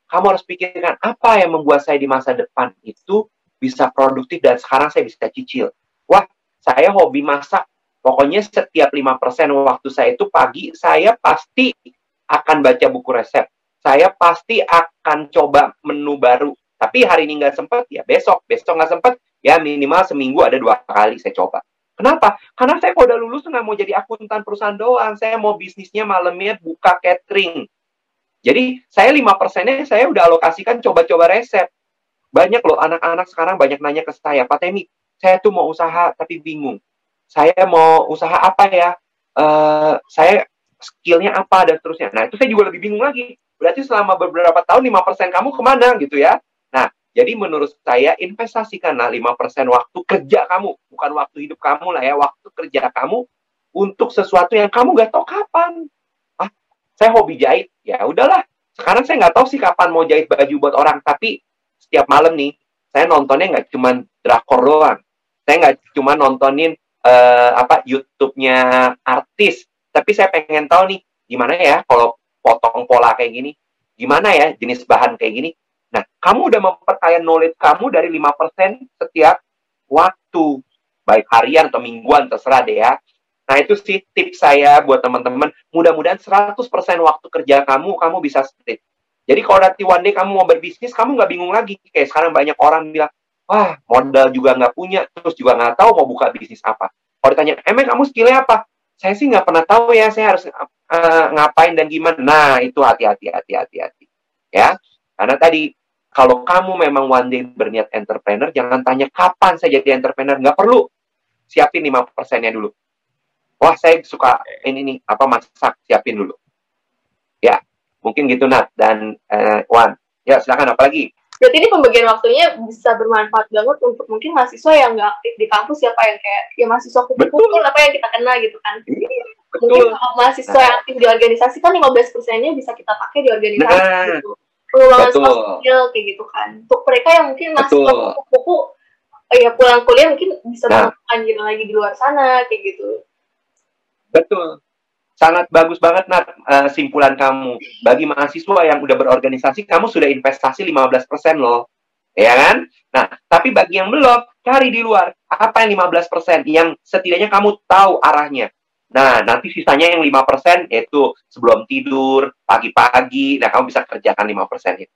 Kamu harus pikirkan apa yang membuat saya di masa depan itu bisa produktif dan sekarang saya bisa cicil. Wah, saya hobi masak Pokoknya setiap 5% waktu saya itu pagi, saya pasti akan baca buku resep. Saya pasti akan coba menu baru. Tapi hari ini nggak sempat, ya besok. Besok nggak sempat, ya minimal seminggu ada dua kali saya coba. Kenapa? Karena saya kalau udah lulus nggak mau jadi akuntan perusahaan doang. Saya mau bisnisnya malamnya buka catering. Jadi saya lima persennya saya udah alokasikan coba-coba resep. Banyak loh anak-anak sekarang banyak nanya ke saya, Pak Temi, saya tuh mau usaha tapi bingung saya mau usaha apa ya, uh, saya skillnya apa dan seterusnya. Nah itu saya juga lebih bingung lagi. Berarti selama beberapa tahun 5% kamu ke mana gitu ya. Jadi menurut saya investasikanlah 5% waktu kerja kamu, bukan waktu hidup kamu lah ya, waktu kerja kamu untuk sesuatu yang kamu gak tahu kapan. Ah, saya hobi jahit, ya udahlah. Sekarang saya nggak tahu sih kapan mau jahit baju buat orang, tapi setiap malam nih saya nontonnya nggak cuma drakor doang. Saya nggak cuma nontonin uh, apa YouTube-nya artis. Tapi saya pengen tahu nih gimana ya kalau potong pola kayak gini. Gimana ya jenis bahan kayak gini. Nah, kamu udah memperkaya knowledge kamu dari 5% setiap waktu. Baik harian atau mingguan, terserah deh ya. Nah, itu sih tips saya buat teman-teman. Mudah-mudahan 100% waktu kerja kamu, kamu bisa split. Jadi kalau nanti one day kamu mau berbisnis, kamu nggak bingung lagi. Kayak sekarang banyak orang bilang, wah modal juga nggak punya, terus juga nggak tahu mau buka bisnis apa. Kalau ditanya, emang kamu skillnya apa? Saya sih nggak pernah tahu ya, saya harus uh, ngapain dan gimana. Nah, itu hati-hati, hati-hati, hati. Ya, karena tadi kalau kamu memang one day berniat entrepreneur, jangan tanya kapan saya jadi entrepreneur. Nggak perlu. Siapin 5 persennya dulu. Wah, saya suka ini nih, apa masak, siapin dulu. Ya, mungkin gitu Nat dan uh, Wan. Ya, silakan apa lagi? berarti ini pembagian waktunya bisa bermanfaat banget untuk mungkin mahasiswa yang nggak aktif di kampus siapa yang kayak ya mahasiswa kumpul-kumpul apa yang kita kenal gitu kan iya, Betul. mungkin kalau mahasiswa yang aktif di organisasi kan 15 persennya bisa kita pakai di organisasi nah, gitu pengembangan sosial kayak gitu kan untuk mereka yang mungkin kupu-kupu oh ya pulang kuliah mungkin bisa Nah. melakukan gitu lagi di luar sana kayak gitu. Betul. Sangat bagus banget Nat eh, simpulan kamu. Bagi mahasiswa yang udah berorganisasi, kamu sudah investasi 15% loh. Ya kan? Nah, tapi bagi yang belum, cari di luar. Apa yang 15% yang setidaknya kamu tahu arahnya. Nah, nanti sisanya yang 5% yaitu sebelum tidur, pagi-pagi. Nah, kamu bisa kerjakan 5% itu.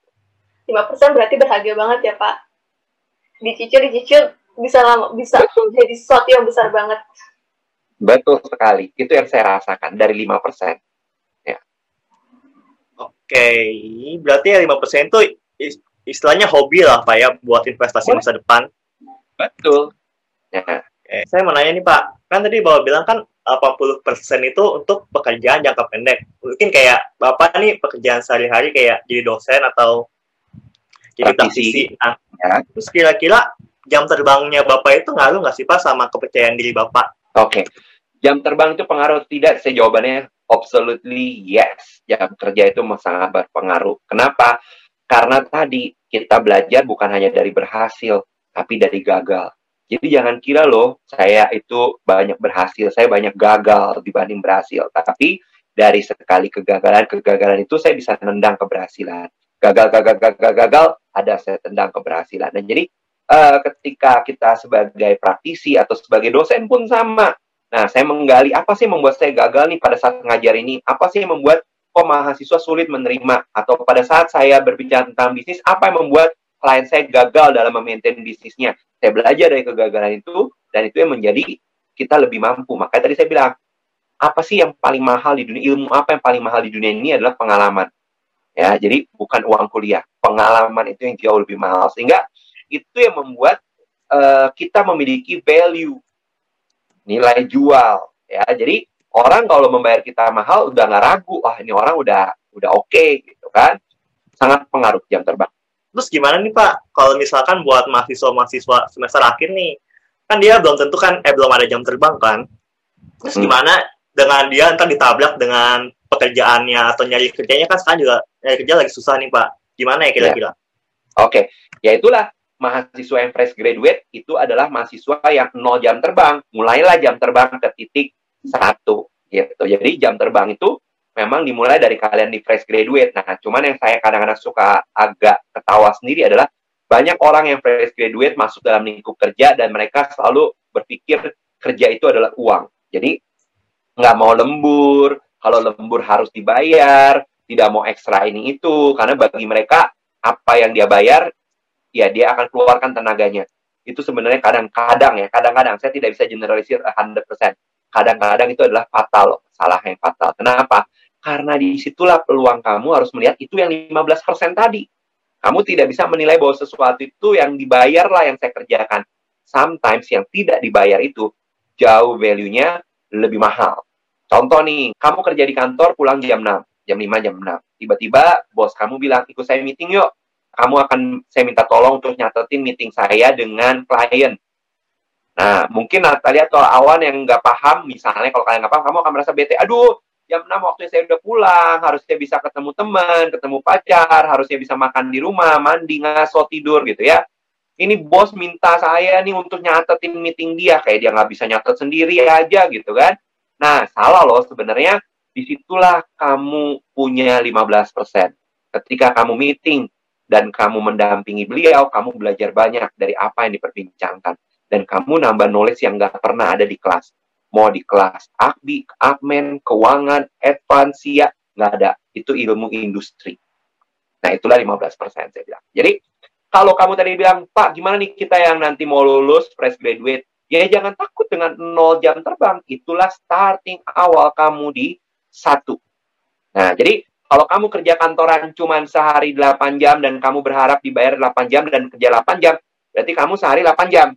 5% berarti berharga banget ya, Pak. Dicicil dicicil bisa lama bisa Betul. jadi sesuatu yang besar banget. Betul sekali. Itu yang saya rasakan dari 5%. Oke, berarti ya 5% itu is- istilahnya hobi lah Pak ya buat investasi masa depan. Betul. Ya. Oke, saya mau nanya nih Pak, kan tadi Bapak bilang kan 80% itu untuk pekerjaan jangka pendek. Mungkin kayak Bapak nih pekerjaan sehari-hari kayak jadi dosen atau jadi Praktisi. praktisi. Nah, Ya. terus kira-kira jam terbangnya Bapak itu ngaruh nggak sih Pak sama kepercayaan diri Bapak? Oke. Jam terbang itu pengaruh tidak? Saya jawabannya absolutely yes. Jam kerja itu sangat berpengaruh. Kenapa? Karena tadi kita belajar bukan hanya dari berhasil, tapi dari gagal. Jadi jangan kira loh, saya itu banyak berhasil, saya banyak gagal dibanding berhasil. Tapi dari sekali kegagalan, kegagalan itu saya bisa nendang keberhasilan. Gagal, gagal, gagal, gagal, ada saya tendang keberhasilan. Dan jadi eh, ketika kita sebagai praktisi atau sebagai dosen pun sama. Nah, saya menggali apa sih membuat saya gagal nih pada saat ngajar ini? Apa sih yang membuat kok mahasiswa sulit menerima? Atau pada saat saya berbicara tentang bisnis, apa yang membuat klien saya gagal dalam memaintain bisnisnya? Saya belajar dari kegagalan itu, dan itu yang menjadi kita lebih mampu. Makanya tadi saya bilang, apa sih yang paling mahal di dunia? Ilmu apa yang paling mahal di dunia ini adalah pengalaman. Ya, jadi bukan uang kuliah. Pengalaman itu yang jauh lebih mahal. Sehingga itu yang membuat eh, kita memiliki value nilai jual ya jadi orang kalau membayar kita mahal udah nggak ragu wah ini orang udah udah oke gitu kan sangat pengaruh jam terbang Terus gimana nih Pak, kalau misalkan buat mahasiswa-mahasiswa semester akhir nih, kan dia belum tentu kan, eh belum ada jam terbang kan. Terus Hmm. gimana dengan dia ntar ditabrak dengan pekerjaannya atau nyari kerjanya kan sekarang juga nyari kerja lagi susah nih Pak. Gimana ya kira-kira? oke ya itulah mahasiswa yang fresh graduate itu adalah mahasiswa yang nol jam terbang mulailah jam terbang ke titik satu gitu jadi jam terbang itu memang dimulai dari kalian di fresh graduate. Nah cuman yang saya kadang-kadang suka agak ketawa sendiri adalah banyak orang yang fresh graduate masuk dalam lingkup kerja dan mereka selalu berpikir kerja itu adalah uang. Jadi nggak mau lembur. Kalau lembur harus dibayar. Tidak mau ekstra ini itu. Karena bagi mereka apa yang dia bayar ya dia akan keluarkan tenaganya. Itu sebenarnya kadang-kadang ya. Kadang-kadang. Saya tidak bisa generalisir 100% kadang-kadang itu adalah fatal. Salah yang fatal. Kenapa karena di situlah peluang kamu harus melihat itu yang 15% tadi. Kamu tidak bisa menilai bahwa sesuatu itu yang dibayar lah yang saya kerjakan. Sometimes yang tidak dibayar itu jauh value-nya lebih mahal. Contoh nih kamu kerja di kantor pulang jam 6 jam 5 jam 6 tiba-tiba bos kamu bilang ikut saya meeting yuk. Kamu akan saya minta tolong untuk nyatetin meeting saya dengan klien. Nah, mungkin Natalia atau Awan yang nggak paham, misalnya kalau kalian nggak paham, kamu akan merasa bete. Aduh, jam 6 waktunya saya udah pulang, harusnya bisa ketemu teman, ketemu pacar, harusnya bisa makan di rumah, mandi, ngaso, tidur gitu ya. Ini bos minta saya nih untuk nyatetin meeting dia, kayak dia nggak bisa nyatet sendiri aja gitu kan. Nah, salah loh sebenarnya, di situlah kamu punya 15%. Ketika kamu meeting, dan kamu mendampingi beliau, kamu belajar banyak dari apa yang diperbincangkan. Dan kamu nambah knowledge yang nggak pernah ada di kelas. Mau di kelas akbi, admin, keuangan, advance, ya, nggak ada. Itu ilmu industri. Nah, itulah 15% saya bilang. Jadi, kalau kamu tadi bilang, Pak, gimana nih kita yang nanti mau lulus, fresh graduate, ya jangan takut dengan nol jam terbang. Itulah starting awal kamu di satu. Nah, jadi kalau kamu kerja kantoran cuma sehari 8 jam dan kamu berharap dibayar 8 jam dan kerja 8 jam, berarti kamu sehari 8 jam.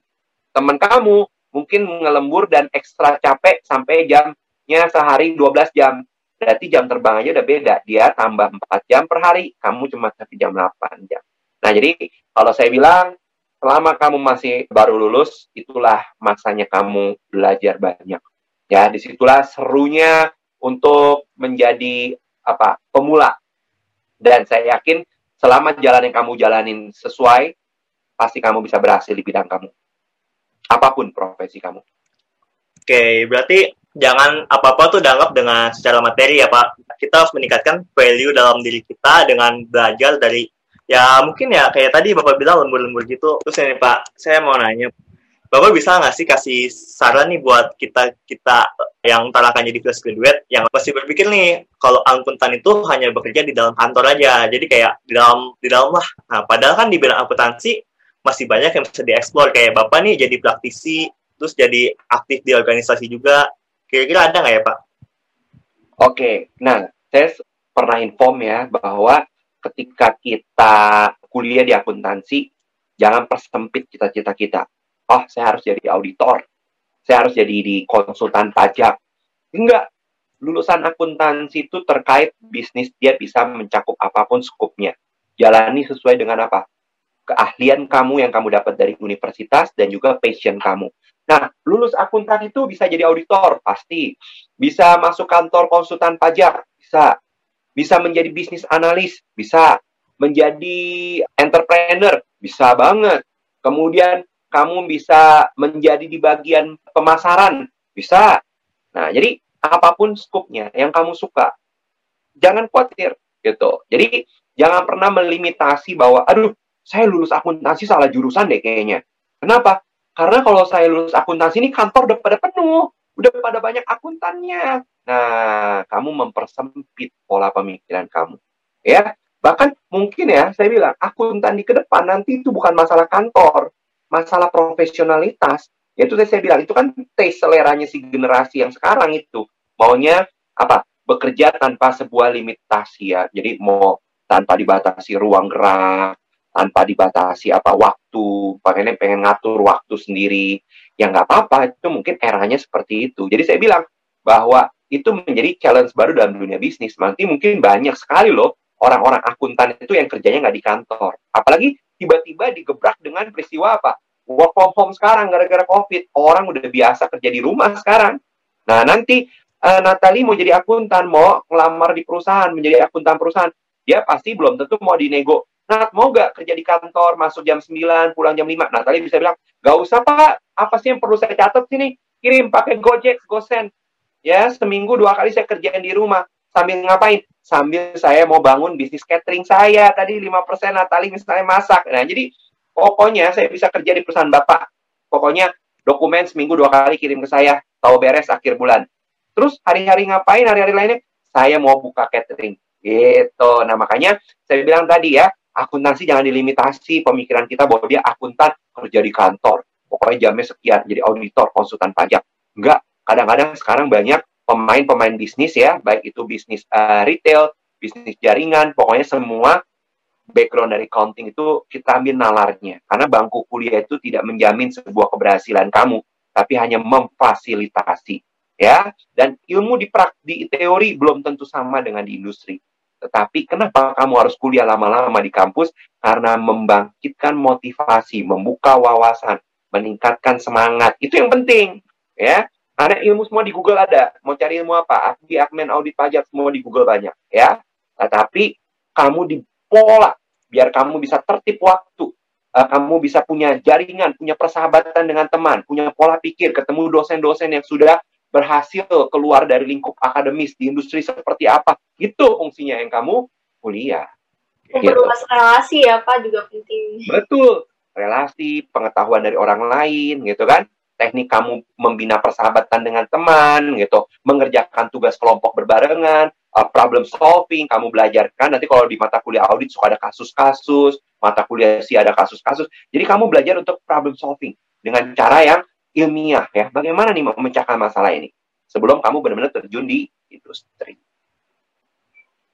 Teman kamu mungkin ngelembur dan ekstra capek sampai jamnya sehari 12 jam. Berarti jam terbang aja udah beda. Dia tambah 4 jam per hari, kamu cuma satu jam 8 jam. Nah, jadi kalau saya bilang selama kamu masih baru lulus, itulah masanya kamu belajar banyak. Ya, di situlah serunya untuk menjadi apa pemula dan saya yakin selama jalan yang kamu jalanin sesuai pasti kamu bisa berhasil di bidang kamu apa pun profesi kamu. Oke, berarti jangan apa-apa tuh dianggap dengan secara materi ya Pak. Kita harus meningkatkan value dalam diri kita dengan belajar dari ya mungkin ya kayak tadi Bapak bilang lembur-lembur gitu. Terus ini Pak, saya mau nanya, Bapak bisa nggak sih kasih saran nih buat kita kita yang ntar akan jadi fresh graduate yang pasti berpikir nih kalau akuntan itu hanya bekerja di dalam kantor aja jadi kayak di dalam di dalam lah nah padahal kan di bidang akuntansi masih banyak yang bisa dieksplor kayak bapak nih jadi praktisi terus jadi aktif di organisasi juga kira-kira ada nggak ya pak? Oke, nah saya pernah inform ya bahwa ketika kita kuliah di akuntansi jangan persempit cita-cita kita. Oh, saya harus jadi auditor, saya harus jadi di konsultan pajak. Enggak, lulusan akuntansi itu terkait bisnis dia bisa mencakup apa pun skupnya. Jalani sesuai dengan apa? Keahlian kamu yang kamu dapat dari universitas dan juga passion kamu. Nah, lulus akuntan itu bisa jadi auditor, pasti. Bisa masuk kantor konsultan pajak, bisa. Bisa menjadi bisnis analis, bisa. Menjadi entrepreneur, bisa banget. Kemudian kamu bisa menjadi di bagian pemasaran, bisa. Nah, jadi apa pun skupnya yang kamu suka, jangan khawatir gitu. Jadi jangan pernah melimitasi bahwa, aduh, saya lulus akuntansi salah jurusan deh kayaknya. Kenapa? Karena kalau saya lulus akuntansi ini kantor udah pada penuh, udah pada banyak akuntannya. Nah, kamu mempersempit pola pemikiran kamu. Ya, bahkan mungkin ya, saya bilang akuntan di ke depan nanti itu bukan masalah kantor, masalah profesionalitas, yaitu saya, saya bilang itu kan tes seleranya si generasi yang sekarang itu maunya apa bekerja tanpa sebuah limitasi ya jadi mau tanpa dibatasi ruang gerak tanpa dibatasi apa waktu pengen pengen ngatur waktu sendiri ya nggak apa-apa itu mungkin eranya seperti itu jadi saya bilang bahwa itu menjadi challenge baru dalam dunia bisnis nanti mungkin banyak sekali loh orang-orang akuntan itu yang kerjanya nggak di kantor apalagi tiba-tiba digebrak dengan peristiwa apa? Work from home sekarang gara-gara COVID. Orang udah biasa kerja di rumah sekarang. Nah, nanti uh, Natalie mau jadi akuntan, mau ngelamar di perusahaan, menjadi akuntan perusahaan. Dia pasti belum tentu mau dinego. Nat, mau gak kerja di kantor, masuk jam 9, pulang jam 5? Natalie bisa bilang, gak usah pak, apa sih yang perlu saya catat sini? Kirim pakai Gojek, Gosen. Ya, seminggu dua kali saya kerjain di rumah. Sambil ngapain? Sambil saya mau bangun bisnis catering saya. Tadi 5% Natali misalnya masak. Nah, jadi pokoknya saya bisa kerja di perusahaan Bapak. Pokoknya dokumen seminggu dua kali kirim ke saya. Tahu beres akhir bulan. Terus hari-hari ngapain? Hari-hari lainnya saya mau buka catering. Gitu. Nah, makanya saya bilang tadi ya, akuntansi jangan dilimitasi pemikiran kita bahwa dia akuntan kerja di kantor. Pokoknya jamnya sekian, jadi auditor, konsultan pajak. Enggak. Kadang-kadang sekarang banyak pemain-pemain bisnis ya, baik itu bisnis uh, retail, bisnis jaringan, pokoknya semua background dari accounting itu kita ambil nalarnya. Karena bangku kuliah itu tidak menjamin sebuah keberhasilan kamu, tapi hanya memfasilitasi. Ya, dan ilmu di, prak, di teori belum tentu sama dengan di industri. Tetapi kenapa kamu harus kuliah lama-lama di kampus? Karena membangkitkan motivasi, membuka wawasan, meningkatkan semangat. Itu yang penting, ya. Karena ilmu semua di Google ada. Mau cari ilmu apa? Di admin audit pajak semua di Google banyak, ya. Tetapi kamu di pola biar kamu bisa tertib waktu. Uh, kamu bisa punya jaringan, punya persahabatan dengan teman, punya pola pikir, ketemu dosen-dosen yang sudah berhasil keluar dari lingkup akademis di industri seperti apa. Itu fungsinya yang kamu kuliah. Memperluas gitu. relasi ya Pak juga penting. Betul. Relasi, pengetahuan dari orang lain gitu kan teknik kamu membina persahabatan dengan teman gitu, mengerjakan tugas kelompok berbarengan, uh, problem solving kamu belajar kan nanti kalau di mata kuliah audit suka ada kasus-kasus, mata kuliah sih ada kasus-kasus. Jadi kamu belajar untuk problem solving dengan cara yang ilmiah ya. Bagaimana nih memecahkan masalah ini sebelum kamu benar-benar terjun di industri.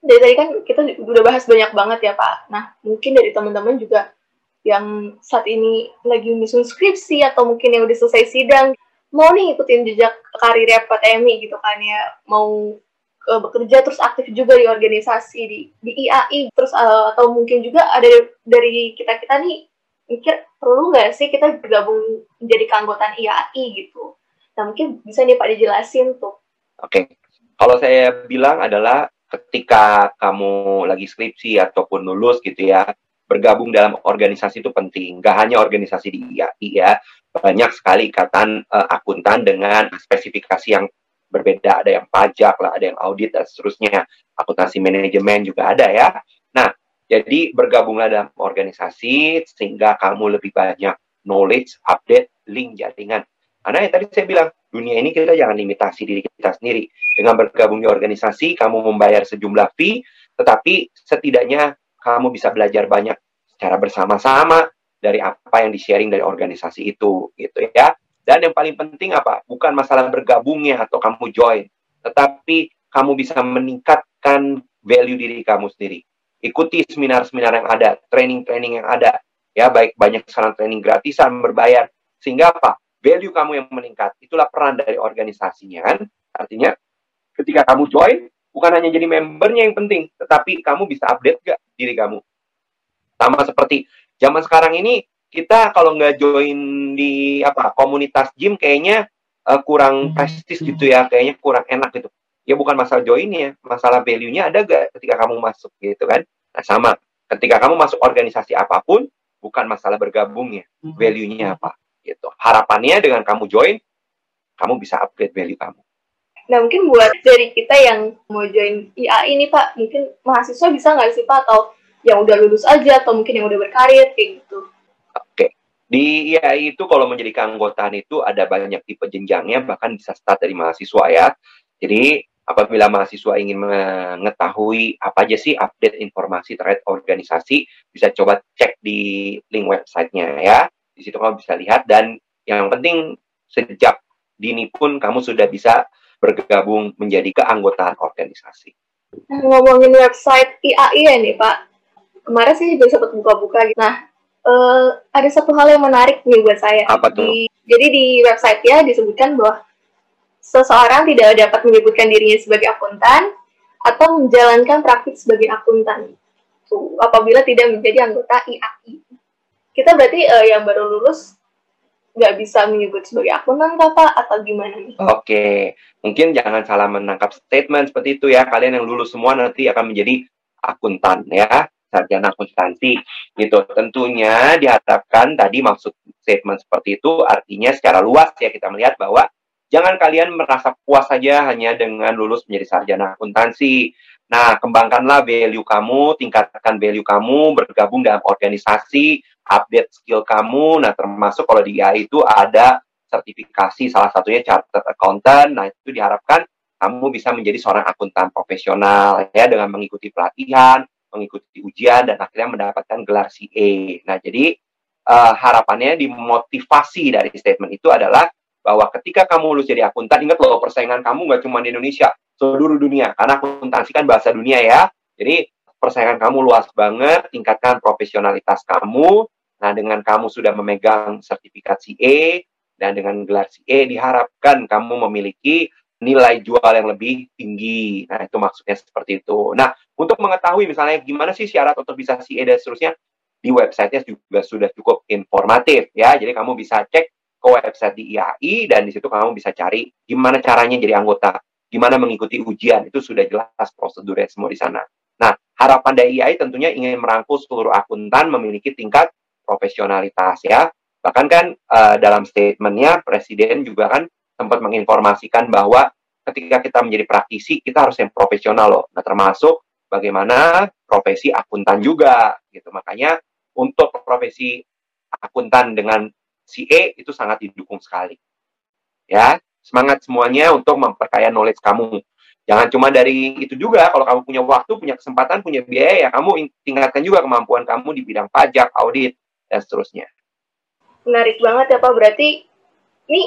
Dari tadi kan kita udah bahas banyak banget ya Pak. Nah mungkin dari teman-teman juga yang saat ini lagi menyusun skripsi atau mungkin yang udah selesai sidang mau nih ikutin jejak karir Pak Emi gitu kan ya mau uh, bekerja terus aktif juga di organisasi di di IAI terus uh, atau mungkin juga ada dari kita kita nih mikir perlu nggak sih kita bergabung menjadi keanggotaan IAI gitu nah mungkin bisa nih Pak dijelasin tuh oke okay. kalau saya bilang adalah ketika kamu lagi skripsi ataupun lulus gitu ya bergabung dalam organisasi itu penting. Gak hanya organisasi di IAI ya, banyak sekali ikatan uh, akuntan dengan spesifikasi yang berbeda. Ada yang pajak lah, ada yang audit dan seterusnya. Akuntansi manajemen juga ada ya. Nah, jadi bergabunglah dalam organisasi sehingga kamu lebih banyak knowledge, update, link jaringan. Karena yang tadi saya bilang, dunia ini kita jangan limitasi diri kita sendiri. Dengan bergabung di organisasi, kamu membayar sejumlah fee, tetapi setidaknya kamu bisa belajar banyak secara bersama-sama dari apa yang di-sharing dari organisasi itu, gitu ya. Dan yang paling penting apa? Bukan masalah bergabungnya atau kamu join, tetapi kamu bisa meningkatkan value diri kamu sendiri. Ikuti seminar-seminar yang ada, training-training yang ada, ya baik banyak sekarang training gratisan berbayar, sehingga apa? value kamu yang meningkat. Itulah peran dari organisasinya kan. Artinya ketika kamu join, bukan hanya jadi membernya yang penting, tetapi kamu bisa update gak diri kamu. Sama seperti zaman sekarang ini, kita kalau nggak join di apa komunitas gym kayaknya uh, kurang prestis gitu ya, kayaknya kurang enak gitu. Ya bukan masalah joinnya, masalah value-nya ada gak ketika kamu masuk gitu kan. Nah sama, ketika kamu masuk organisasi apa pun, bukan masalah bergabungnya, hmm. value-nya apa gitu. Harapannya dengan kamu join, kamu bisa upgrade value kamu. Nah mungkin buat dari kita yang mau join IAI ini Pak, mungkin mahasiswa bisa nggak sih Pak atau yang udah lulus aja atau mungkin yang udah berkarir kayak gitu? Oke, di IAI itu kalau menjadi keanggotaan itu ada banyak tipe jenjangnya, bahkan bisa start dari mahasiswa ya. Jadi apabila mahasiswa ingin mengetahui apa aja sih update informasi terkait organisasi, bisa coba cek di link websitenya ya. Di situ kamu bisa lihat dan yang penting sejak dini pun kamu sudah bisa bergabung menjadi keanggotaan organisasi. Nah, ngomongin website IAI ya nih Pak, kemarin sih juga sempat buka-buka gitu. Nah, uh, ada satu hal yang menarik nih buat saya. Apa tuh? Di, jadi di website ya disebutkan bahwa seseorang tidak dapat menyebutkan dirinya sebagai akuntan atau menjalankan praktik sebagai akuntan tuh, apabila tidak menjadi anggota IAI kita berarti uh, yang baru lulus nggak bisa menyebut sebagai akuntan apa atau gimana nih? Oke, mungkin jangan salah menangkap statement seperti itu ya. Kalian yang lulus semua nanti akan menjadi akuntan ya, sarjana akuntansi gitu. Tentunya diharapkan tadi maksud statement seperti itu artinya secara luas ya kita melihat bahwa jangan kalian merasa puas saja hanya dengan lulus menjadi sarjana akuntansi. Nah, kembangkanlah value kamu, tingkatkan value kamu, bergabung dalam organisasi, update skill kamu. Nah, termasuk kalau di AI itu ada sertifikasi, salah satunya chartered accountant. Nah, itu diharapkan kamu bisa menjadi seorang akuntan profesional ya dengan mengikuti pelatihan, mengikuti ujian dan akhirnya mendapatkan gelar CA. Nah, jadi uh, harapannya dimotivasi dari statement itu adalah bahwa ketika kamu lulus jadi akuntan, ingat loh persaingan kamu nggak cuma di Indonesia, seluruh dunia. Karena akuntansi kan bahasa dunia ya. Jadi persaingan kamu luas banget, tingkatkan profesionalitas kamu. Nah, dengan kamu sudah memegang sertifikat CA dan dengan gelar CA diharapkan kamu memiliki nilai jual yang lebih tinggi. Nah, itu maksudnya seperti itu. Nah, untuk mengetahui misalnya gimana sih syarat untuk bisa CA dan seterusnya, di websitenya juga sudah cukup informatif ya. Jadi kamu bisa cek ke website di IAI dan di situ kamu bisa cari gimana caranya jadi anggota, gimana mengikuti ujian itu sudah jelas prosedurnya semua di sana. Nah, harapan dari IAI tentunya ingin merangkul seluruh akuntan memiliki tingkat profesionalitas ya. Bahkan kan uh, dalam statementnya presiden juga kan sempat menginformasikan bahwa ketika kita menjadi praktisi kita harus yang profesional loh. Nah, termasuk bagaimana profesi akuntan juga gitu. Makanya untuk profesi akuntan dengan CA itu sangat didukung sekali. Ya, semangat semuanya untuk memperkaya knowledge kamu. Jangan cuma dari itu juga, kalau kamu punya waktu, punya kesempatan, punya biaya, ya kamu tingkatkan juga kemampuan kamu di bidang pajak, audit, dan seterusnya. Menarik banget ya Pak, berarti ini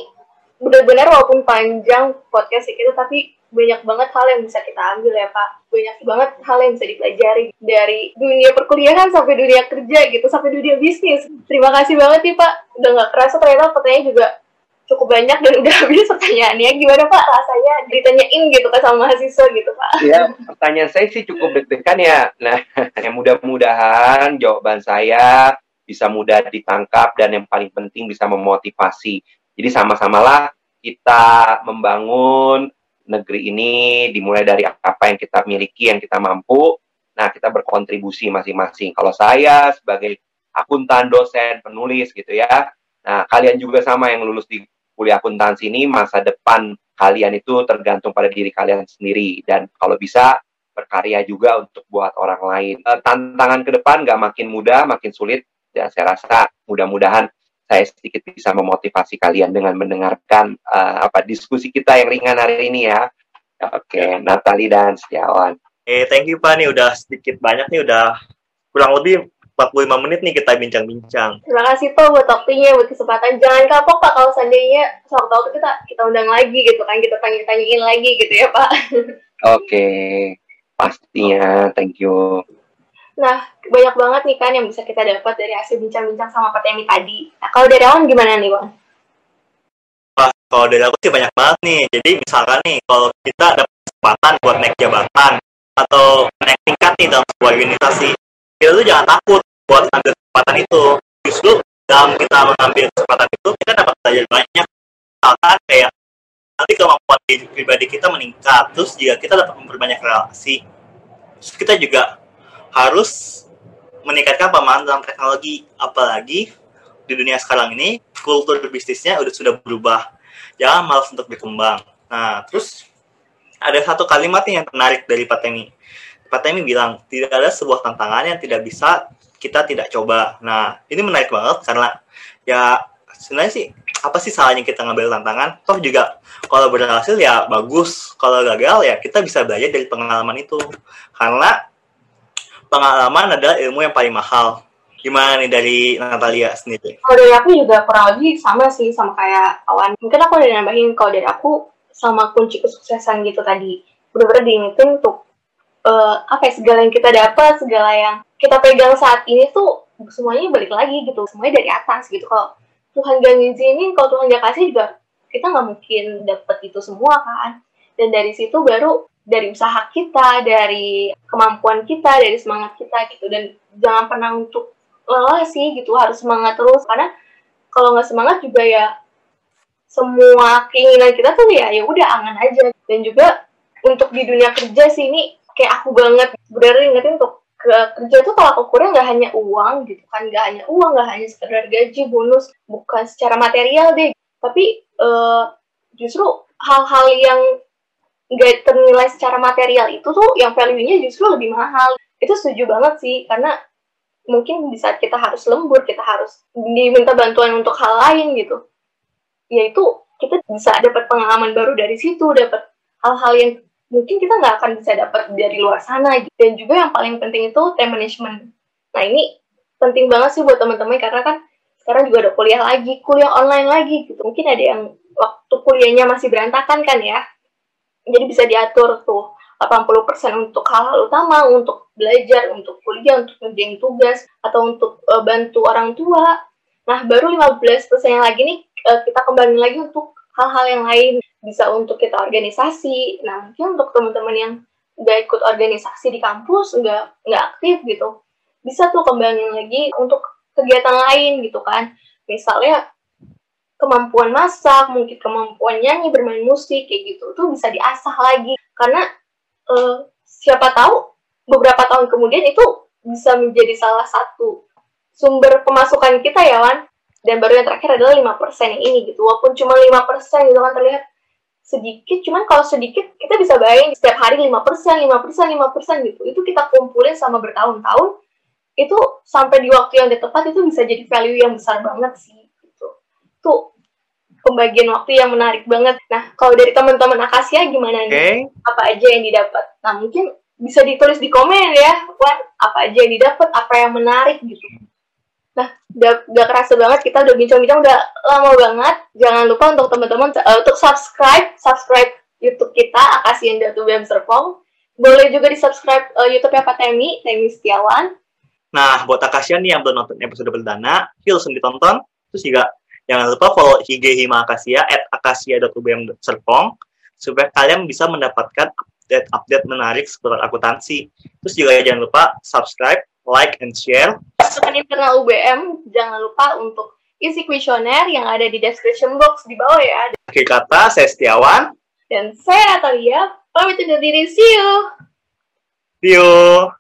benar-benar walaupun panjang podcast kita, tapi banyak banget hal yang bisa kita ambil ya Pak. Banyak banget hal yang bisa dipelajari dari dunia perkuliahan sampai dunia kerja gitu, sampai dunia bisnis. Terima kasih banget nih Pak. Udah nggak kerasa ternyata pertanyaan juga cukup banyak dan udah habis pertanyaannya. Gimana Pak rasanya ditanyain gitu kan sama mahasiswa gitu Pak? Ya, pertanyaan saya sih cukup deg-degan ya. Nah, yang mudah-mudahan jawaban saya bisa mudah ditangkap dan yang paling penting bisa memotivasi. Jadi sama-samalah kita membangun negeri ini dimulai dari apa yang kita miliki, yang kita mampu. Nah, kita berkontribusi masing-masing. Kalau saya sebagai akuntan, dosen, penulis gitu ya. Nah, kalian juga sama yang lulus di kuliah akuntansi ini, masa depan kalian itu tergantung pada diri kalian sendiri. Dan kalau bisa, berkarya juga untuk buat orang lain. Uh, tantangan ke depan nggak makin mudah, makin sulit. Dan saya rasa mudah-mudahan saya sedikit bisa memotivasi kalian dengan mendengarkan uh, apa diskusi kita yang ringan hari ini ya. Oke, okay, Natali dan Setiawan. Eh, thank you Pak nih udah sedikit banyak nih udah kurang lebih 45 menit nih kita bincang-bincang. Terima kasih Pak buat waktunya, buat kesempatan. Jangan kapok Pak kalau seandainya sewaktu-waktu kita kita undang lagi gitu kan, kita tanya-tanyain lagi gitu ya Pak. Oke, okay. pastinya. Thank you. Nah, banyak banget nih kan yang bisa kita dapat dari hasil bincang-bincang sama Pak Temi tadi. Nah, kalau dari Awan gimana nih, Bang? Wah, kalau dari aku sih banyak banget nih. Jadi misalkan nih, kalau kita dapat kesempatan buat naik jabatan atau naik tingkat nih dalam sebuah organisasi, kita tuh jangan takut buat ambil kesempatan itu. Justru dalam kita mengambil kesempatan itu, kita dapat belajar banyak. Misalkan kayak nanti kemampuan pribadi kita meningkat, terus juga kita dapat memperbanyak relasi. Terus kita juga harus meningkatkan pemahaman teknologi apalagi di dunia sekarang ini kultur bisnisnya udah sudah berubah jangan malas untuk berkembang nah terus ada satu kalimat yang menarik dari Pak Temi Pak Temi bilang tidak ada sebuah tantangan yang tidak bisa kita tidak coba nah ini menarik banget karena ya sebenarnya sih apa sih salahnya kita ngambil tantangan toh juga kalau berhasil ya bagus kalau gagal ya kita bisa belajar dari pengalaman itu karena pengalaman adalah ilmu yang paling mahal. Gimana nih dari Natalia sendiri? Kalau dari aku juga kurang lebih sama sih sama kayak awan. Mungkin aku udah nambahin kalau dari aku sama kunci kesuksesan gitu tadi. Benar-benar diingetin untuk uh, apa ya, segala yang kita dapat, segala yang kita pegang saat ini tuh semuanya balik lagi gitu. Semuanya dari atas gitu. Kalau Tuhan gak ngizinin, kalau Tuhan gak kasih juga kita nggak mungkin dapat itu semua kan. Dan dari situ baru dari usaha kita, dari kemampuan kita, dari semangat kita gitu dan jangan pernah untuk lelah sih gitu harus semangat terus karena kalau nggak semangat juga ya semua keinginan kita tuh ya ya udah angan aja dan juga untuk di dunia kerja sih ini kayak aku banget bener ingetin untuk kerja tuh kalau aku kurang nggak hanya uang gitu kan nggak hanya uang nggak hanya sekedar gaji bonus bukan secara material deh tapi uh, justru hal-hal yang nggak ternilai secara material itu tuh yang value-nya justru lebih mahal. Itu setuju banget sih, karena mungkin di saat kita harus lembur, kita harus diminta bantuan untuk hal lain gitu. Yaitu kita bisa dapat pengalaman baru dari situ, dapat hal-hal yang mungkin kita nggak akan bisa dapat dari luar sana. Gitu. Dan juga yang paling penting itu time management. Nah ini penting banget sih buat teman-teman karena kan sekarang juga ada kuliah lagi, kuliah online lagi gitu. Mungkin ada yang waktu kuliahnya masih berantakan kan ya, jadi bisa diatur tuh 80% untuk hal-hal utama, untuk belajar, untuk kuliah, untuk ngerjain tugas, atau untuk uh, bantu orang tua. Nah, baru 15% yang lagi nih uh, kita kembali lagi untuk hal-hal yang lain. Bisa untuk kita organisasi. Nah, mungkin untuk teman-teman yang nggak ikut organisasi di kampus, nggak nggak aktif gitu, bisa tuh kembali lagi untuk kegiatan lain gitu kan. Misalnya kemampuan masak, mungkin kemampuan nyanyi, bermain musik kayak gitu tuh bisa diasah lagi karena uh, siapa tahu beberapa tahun kemudian itu bisa menjadi salah satu sumber pemasukan kita ya Wan dan baru yang terakhir adalah lima persen yang ini gitu walaupun cuma lima persen gitu kan terlihat sedikit cuman kalau sedikit kita bisa bayangin setiap hari lima persen lima persen lima persen gitu itu kita kumpulin sama bertahun-tahun itu sampai di waktu yang tepat itu bisa jadi value yang besar banget sih tuh pembagian waktu yang menarik banget. Nah, kalau dari teman-teman Akasia gimana nih? Okay. Apa aja yang didapat? Nah, mungkin bisa ditulis di komen ya, Wan, apa aja yang didapat, apa yang menarik gitu. Nah, udah, udah kerasa banget kita udah bincang-bincang udah lama banget. Jangan lupa untuk teman-teman uh, untuk subscribe, subscribe YouTube kita Akasia Datu BM Serpong. Boleh juga di-subscribe uh, YouTube-nya Pak Temi, Temi Setiawan. Nah, buat Akasia nih yang belum nonton episode perdana, yuk langsung ditonton. Terus juga Jangan lupa follow IG Hima Akasia at akasia.ubm.serpong supaya kalian bisa mendapatkan update-update menarik seputar akuntansi. Terus juga jangan lupa subscribe, like, and share. Pasukan internal UBM, jangan lupa untuk isi kuesioner yang ada di description box di bawah ya. Akhir kata, saya Setiawan. Dan saya Natalia, pamit undur diri. See you! See you!